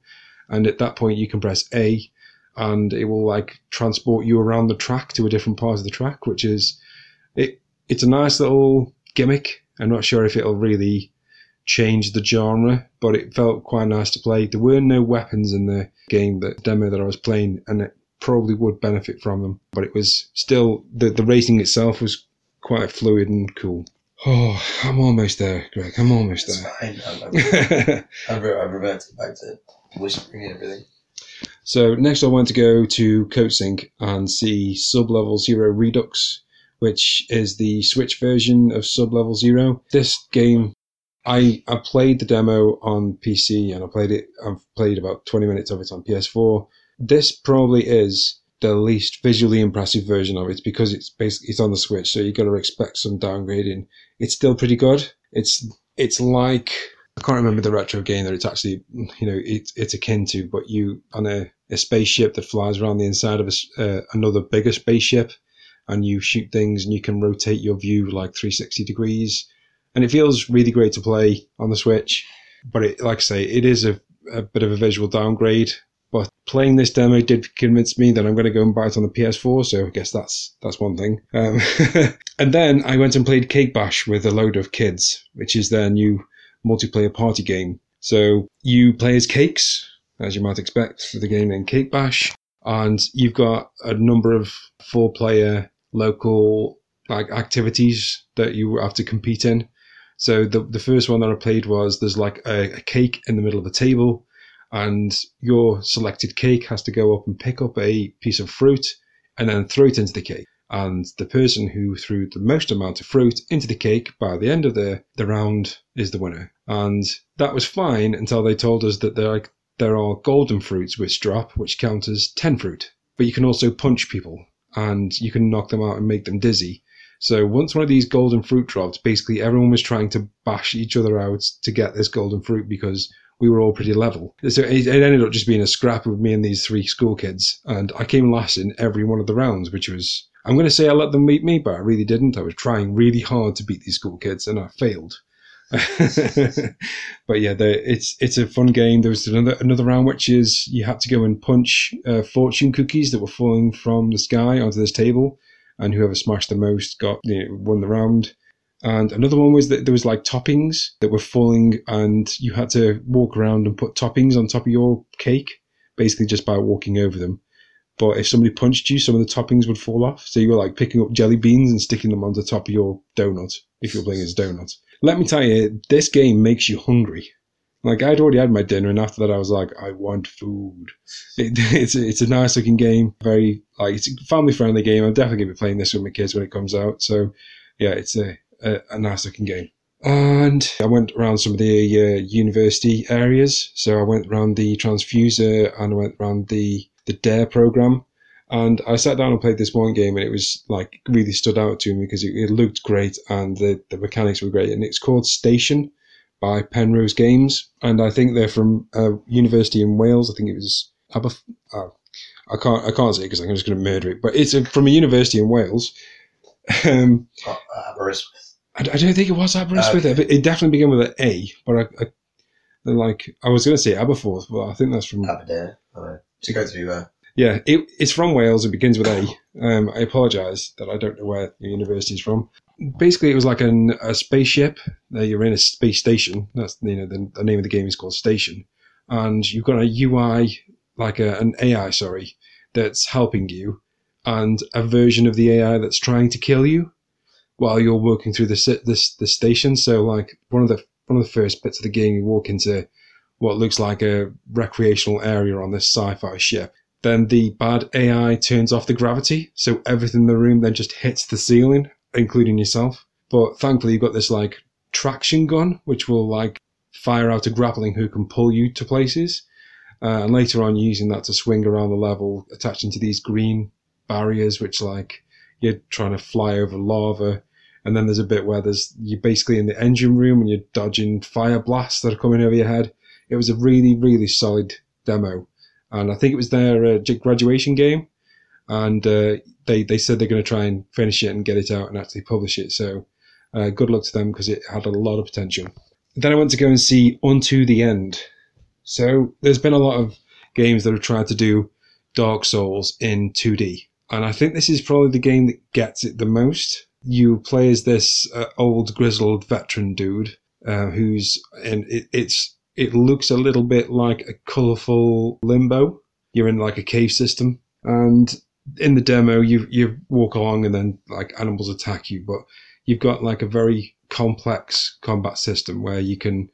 And at that point, you can press A and it will like transport you around the track to a different part of the track, which is, it, it's a nice little gimmick. I'm not sure if it'll really change the genre, but it felt quite nice to play. There were no weapons in the game, the demo that I was playing, and it probably would benefit from them. But it was still, the, the racing itself was quite fluid and cool. Oh, I'm almost there, Greg. I'm almost It's there. fine. I've, I've, I've reverted back to whispering and everything. So next I want to go to Coatsink and see Sublevel Zero Redux, which is the Switch version of Sublevel Zero. This game, I I played the demo on PC and I played it. I've played about 20 minutes of it on PS4. This probably is the least visually impressive version of it because it's basically it's on the Switch, so you've got to expect some downgrading. It's still pretty good. It's it's like I can't remember the retro game that it's actually you know it's it's akin to, but you on a, a spaceship that flies around the inside of a uh, another bigger spaceship, and you shoot things and you can rotate your view like 360 degrees, and it feels really great to play on the Switch. But it, like I say, it is a, a bit of a visual downgrade. But playing this demo did convince me that I'm going to go and buy it on the PS4. So I guess that's that's one thing. Um, and then I went and played Cake Bash with a load of kids, which is their new multiplayer party game. So you play as cakes, as you might expect for the game named Cake Bash, and you've got a number of four-player local like activities that you have to compete in. So the the first one that I played was there's like a, a cake in the middle of a table, and your selected cake has to go up and pick up a piece of fruit and then throw it into the cake. And the person who threw the most amount of fruit into the cake by the end of the, the round is the winner. And that was fine until they told us that there are, there are golden fruits which drop, which count as 10 fruit. But you can also punch people and you can knock them out and make them dizzy. So once one of these golden fruit dropped, basically everyone was trying to bash each other out to get this golden fruit because we were all pretty level. So it, ended up just being a scrap with me and these three school kids. And I came last in every one of the rounds, which was, I'm going to say I let them beat me, but I really didn't. I was trying really hard to beat these school kids and I failed. but yeah, it's it's a fun game. There was another another round which is you had to go and punch uh, fortune cookies that were falling from the sky onto this table, and whoever smashed the most got you know, won the round. And another one was that there was like toppings that were falling, and you had to walk around and put toppings on top of your cake, basically just by walking over them. But if somebody punched you, some of the toppings would fall off. So you were like picking up jelly beans and sticking them on the top of your donut if you're playing as donut. Let me tell you, this game makes you hungry. Like I'd already had my dinner, and after that, I was like, I want food. It, it's a, it's a nice looking game, very like it's a family friendly game. I'm definitely gonna be playing this with my kids when it comes out. So yeah, it's a a, a nice looking game. And I went around some of the uh, university areas. So I went around the transfuser and I went around the the Dare program. And I sat down and played this one game, and it was like really stood out to me because it, it looked great and the, the mechanics were great. And it's called Station by Penrose Games, and I think they're from a university in Wales. I think it was Aberf- uh, I can't I can't say because I'm just going to murder it, but it's a, from a university in Wales. Um, Oh, Aberystwyth. I, I don't think it was Aberystwyth, Okay. it definitely began with an A. But I, I like I was going to say Aberforth, but I think that's from Aberdare. Uh, to go through uh, yeah. It, it's from Wales. It begins with A. Um, I apologise that I don't know where the university is from. Basically, it was like an, a spaceship. Uh, you're in a space station. That's you know the, the name of the game is called Station, and you've got a UI like a, an AI, sorry, that's helping you, and a version of the AI that's trying to kill you while you're working through the this the station. So like one of the one of the first bits of the game, you walk into what looks like a recreational area on this sci-fi ship. Then the bad AI turns off the gravity, so everything in the room then just hits the ceiling, including yourself. But thankfully, you've got this like traction gun, which will like fire out a grappling hook and pull you to places. Uh, and later on, using that to swing around the level, attaching to these green barriers, which like you're trying to fly over lava. And then there's a bit where there's you're basically in the engine room and you're dodging fire blasts that are coming over your head. It was a really, really solid demo, and I think it was their uh, graduation game. And uh, they they said they're going to try and finish it and get it out and actually publish it. So uh, good luck to them because it had a lot of potential. Then I went to go and see Unto the End. So there's been a lot of games that have tried to do Dark Souls in 2D, and I think this is probably the game that gets it the most. You play as this uh, old grizzled veteran dude uh, who's and it, it's it looks a little bit like a colourful limbo. You're in like a cave system, and in the demo you you walk along and then like animals attack you, but you've got like a very complex combat system where you can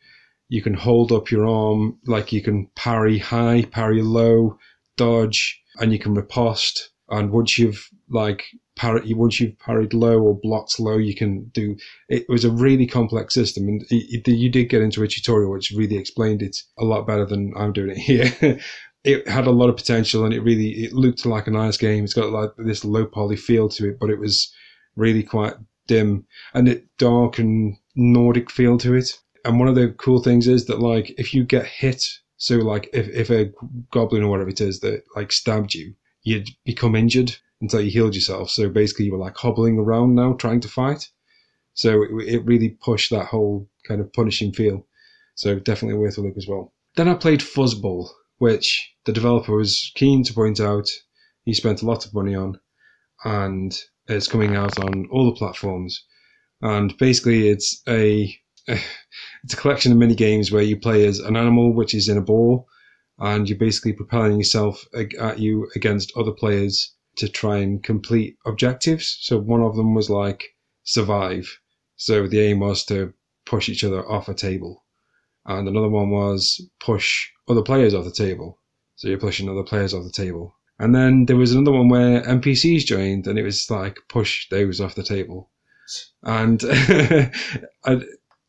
you can hold up your arm like you can parry high, parry low, dodge, and you can riposte. And once you've like parry, once you've parried low or blocked low, you can do. It was a really complex system, and it, it- you did get into a tutorial which really explained it a lot better than I'm doing it here. it had a lot of potential and it really it looked like a nice game. It's got like this low poly feel to it, but it was really quite dim and it dark and Nordic feel to it. And one of the cool things is that like if you get hit, so like if, if a goblin or whatever it is that like stabbed you, you'd become injured until you healed yourself. So basically you were like hobbling around now trying to fight. So it, it really pushed that whole kind of punishing feel. So definitely worth a look as well. Then I played Fuzzball, which the developer was keen to point out he spent a lot of money on, and it's coming out on all the platforms. And basically, it's a it's a collection of mini games where you play as an animal which is in a ball, and you're basically propelling yourself at you against other players to try and complete objectives. So one of them was like survive. So the aim was to push each other off a table. And another one was push other players off the table. So you're pushing other players off the table. And then there was another one where NPCs joined and it was like push those off the table. And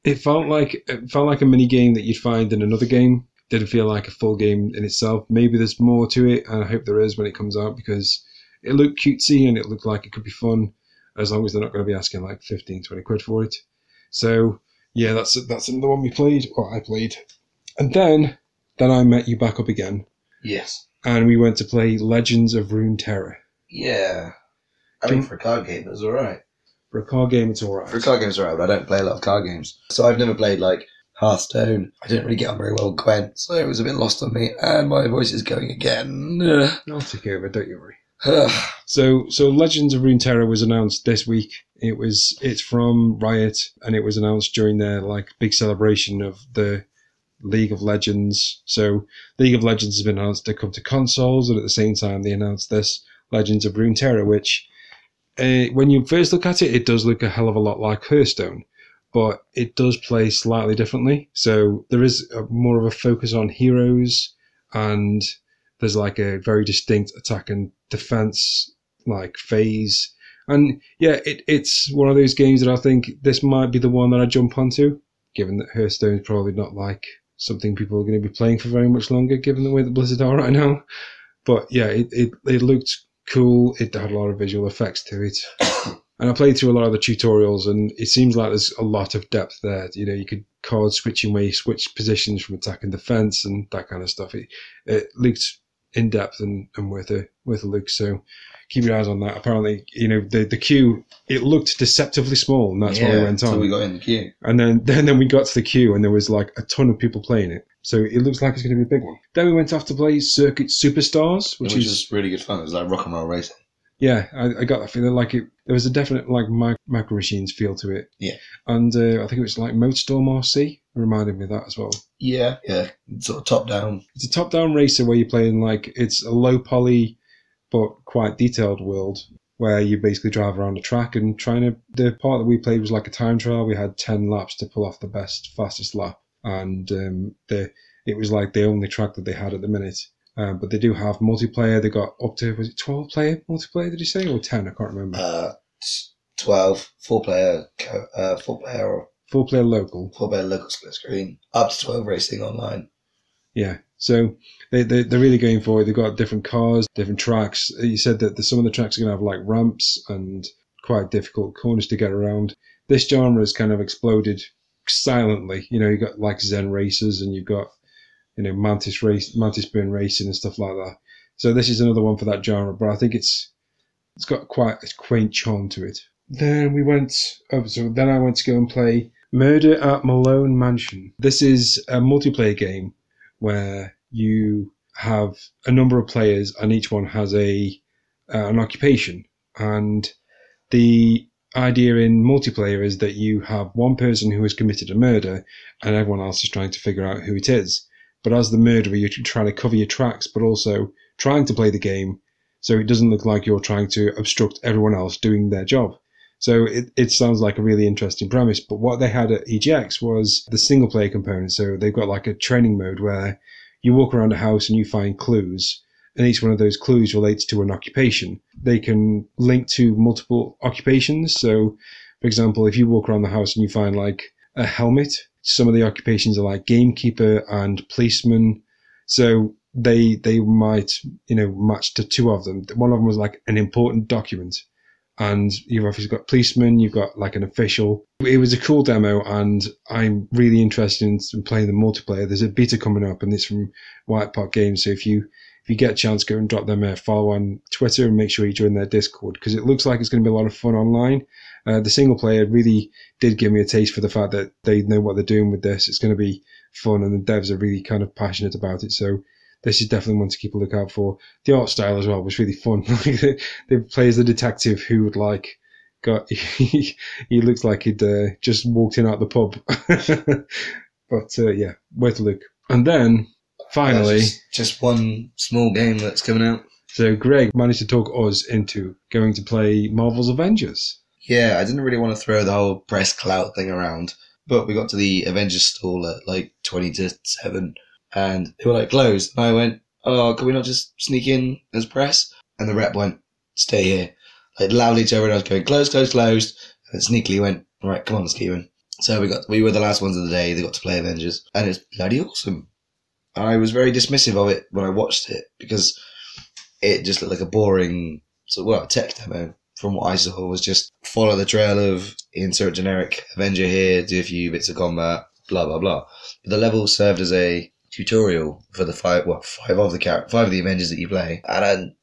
it felt like it felt like a mini game that you'd find in another game. Didn't feel like a full game in itself. Maybe there's more to it, and I hope there is when it comes out because it looked cutesy and it looked like it could be fun as long as they're not going to be asking like 15, 20 quid for it. So yeah, that's that's another one we played, or I played, and then then I met you back up again, Yes. and we went to play Legends of Runeterra. Yeah. I mean, for a card game, it was alright. For a card game, it's alright. For a card game, it's alright, but I don't play a lot of card games. So I've never played, like, Hearthstone. I didn't really get on very well with Gwent, so it was a bit lost on me. And my voice is going again. I'll take over, don't you worry. So, so Legends of Runeterra was announced this week. It was it's from Riot, and it was announced during their like big celebration of the League of Legends. So, League of Legends has been announced to come to consoles, and at the same time, they announced this Legends of Runeterra, which, uh, when you first look at it, it does look a hell of a lot like Hearthstone, but it does play slightly differently. So there is a, more of a focus on heroes, and there's like a very distinct attack and defense like phase. And yeah, it, it's one of those games that I think this might be the one that I jump onto, given that Hearthstone is probably not like something people are going to be playing for very much longer, given the way that Blizzard are right now. But yeah, it, it, it looked cool. It had a lot of visual effects to it. And I played through a lot of the tutorials, and it seems like there's a lot of depth there. You know, you could card switching where you switch positions from attack and defense and that kind of stuff. It, it looked in depth and, and worth a worth a look. So keep your eyes on that. Apparently, you know, the the queue it looked deceptively small, and that's why we went so on. we got in the queue. And then, then then we got to the queue and there was like a ton of people playing it. So it looks like it's going to be a big one. Then we went off to play Circuit Superstars, which, Which, is was really good fun. It was like rock and roll racing. yeah, I, I got that feeling like it. There was a definite like micro machines feel to it. Yeah. And uh, I think it was like Motorstorm RC reminded me of that as well. Yeah, yeah. Sort of top down. It's a top-down racer where you're playing like it's a low poly but quite detailed world where you basically drive around a track and trying to. The part that we played was like a time trial. We had ten laps to pull off the best, fastest lap, and um, the it was like the only track that they had at the minute. Um, but they do have multiplayer. They got up to was it twelve player multiplayer? Did you say or ten? I can't remember. Uh, t- 12, four player, uh, four player or Four player local. four player local split screen, up to 12 racing online. Yeah. So they, they, they're really going for it. They've got different cars, different tracks. You said that the, some of the tracks are going to have like ramps and quite difficult corners to get around. This genre has kind of exploded silently. You know, you've got like Zen racers and you've got, you know, Mantis race, Mantis Burn racing and stuff like that. So this is another one for that genre, but I think it's it's got quite a quaint charm to it. Then we went, oh, so then I went to go and play Murder at Malone Mansion. This is a multiplayer game where you have a number of players and each one has a uh, an occupation. And the idea in multiplayer is that you have one person who has committed a murder and everyone else is trying to figure out who it is. But as the murderer you're trying to cover your tracks but also trying to play the game so it doesn't look like you're trying to obstruct everyone else doing their job so it, it sounds like a really interesting premise. But what they had at EGX was the single player component. So they've got like a training mode where you walk around a house and you find clues, and each one of those clues relates to an occupation. They can link to multiple occupations. So, for example, if you walk around the house and you find like a helmet, some of the occupations are like gamekeeper and policeman. So they they might you know match to two of them. One of them was like an important document, and you've obviously got policemen, you've got like an official. It was a cool demo, and I'm really interested in playing the multiplayer. There's a beta coming up, and it's from White Park Games. So if you if you get a chance, go and drop them a follow on Twitter and make sure you join their Discord because it looks like it's going to be a lot of fun online. Uh, the single player really did give me a taste for the fact that they know what they're doing with this. It's going to be fun, and the devs are really kind of passionate about it. So this is definitely one to keep a lookout for. The art style as well was really fun. They play as the detective who would like got he, he looks like he'd uh, just walked in out the pub. but uh, yeah, worth a look. And then finally, Just, just one small game that's coming out. so Greg managed to talk us into going to play Marvel's Avengers. Yeah, I didn't really want to throw the whole press clout thing around, but we got to the Avengers stall at like 20 to 7, and they were like closed. And I went, Oh, can we not just sneak in as press? And the rep went, Stay here. Like loudly to everyone else going, Close, close, closed. And sneakily went, right, come on, let's keep in. So we got, we were the last ones of the day. They got to play Avengers, and it's bloody awesome. I was very dismissive of it when I watched it because it just looked like a boring, so well, tech demo from what I saw was just follow the trail of insert generic Avenger here, do a few bits of combat, blah blah blah. But the level served as a tutorial for the five, well, five of the char- five of the Avengers that you play, and then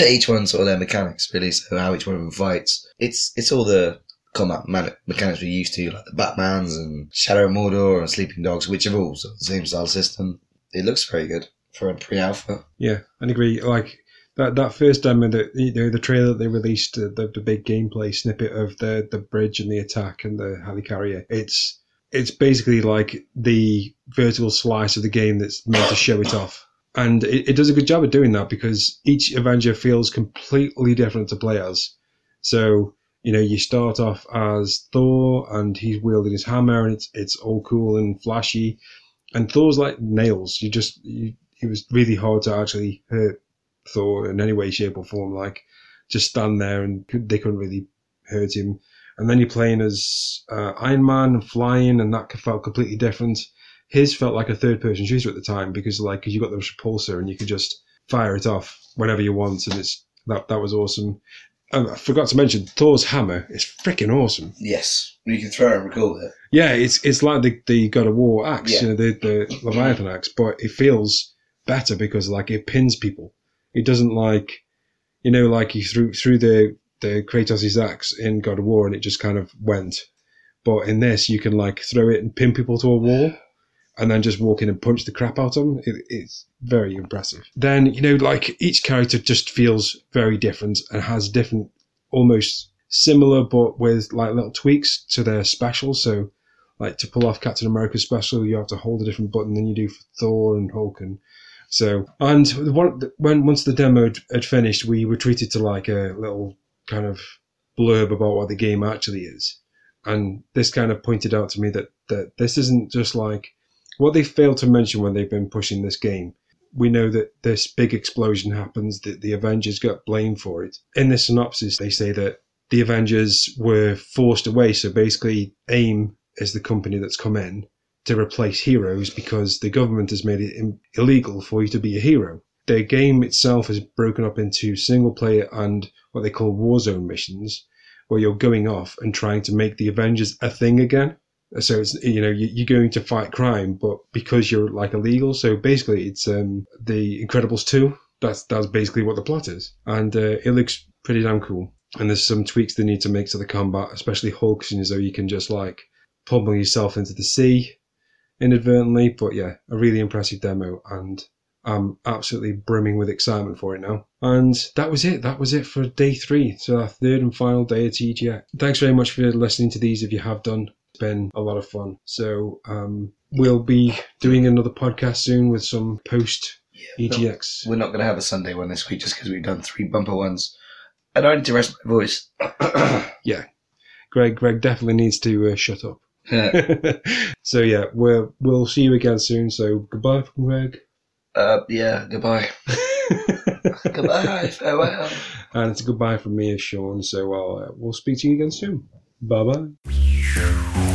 each one sort of their mechanics really. So how each one of them fights. It's it's all the combat man- mechanics we're used to, like the Batmans and Shadow Mordor and Sleeping Dogs, which have all sort of the same style system. It looks very good for a pre-alpha. Yeah, I agree. Like that that first demo that you know the trailer that they released, uh, the the big gameplay snippet of the the bridge and the attack and the helicarrier. It's it's basically like the vertical slice of the game that's meant to show it off. And it, it does a good job of doing that because each Avenger feels completely different to play as. So, you know, you start off as Thor and he's wielding his hammer and it's it's all cool and flashy. And Thor's like nails. You just you, it was really hard to actually hurt Thor in any way, shape, or form. Like just stand there and they couldn't really hurt him. And then you're playing as uh, Iron Man and flying, and that felt completely different. His felt like a third person shooter at the time because like cause you got the repulsor and you could just fire it off whenever you want, and it's that that was awesome. Um, I forgot to mention Thor's hammer is freaking awesome. Yes, you can throw it and recall it. Yeah, it's it's like the the God of War axe, Yeah. you know, the the Leviathan axe, but it feels better because like it pins people. It doesn't like, you know, like you threw through the the Kratos' axe in God of War and it just kind of went. But in this, you can like throw it and pin people to a wall, and then just walk in and punch the crap out of them. It, it's very impressive. Then you know, like each character just feels very different and has different, almost similar, but with like little tweaks to their special. So like to pull off Captain America's special, you have to hold a different button than you do for Thor and Hulk and so. And one, when once the demo had- had finished, we retreated to like a little kind of blurb about what the game actually is, and this kind of pointed out to me that that this isn't just like what they failed to mention when they've been pushing this game. We know that this big explosion happens, that the Avengers got blamed for it. In the synopsis, they say that the Avengers were forced away. So basically, AIM is the company that's come in to replace heroes because the government has made it illegal for you to be a hero. The game itself is broken up into single player and what they call Warzone missions, where you're going off and trying to make the Avengers a thing again. So it's you know you- you're going to fight crime, but because you're like illegal. So basically, it's um, the Incredibles two. That's that's basically what the plot is, and uh, it looks pretty damn cool. And there's some tweaks they need to make to the combat, especially Hulk, you know, so you can just like pummel yourself into the sea inadvertently. But yeah, a really impressive demo, and I'm absolutely brimming with excitement for it now. And that was it. That was it for day three. So our third and final day at EGX. Thanks very much for listening to these if you have done. It's been a lot of fun. So um, we'll be doing another podcast soon with some post E EGX. We're not going to have a Sunday one this week just because we've done three bumper ones. And I need to rest my voice. Yeah, Greg, Greg definitely needs to uh, shut up. so yeah, we'll we'll see you again soon. So goodbye from Greg. Uh, yeah, goodbye. goodbye, farewell. and it's a goodbye from me as Sean. So I'll, uh, we'll speak to you again soon. Bye bye.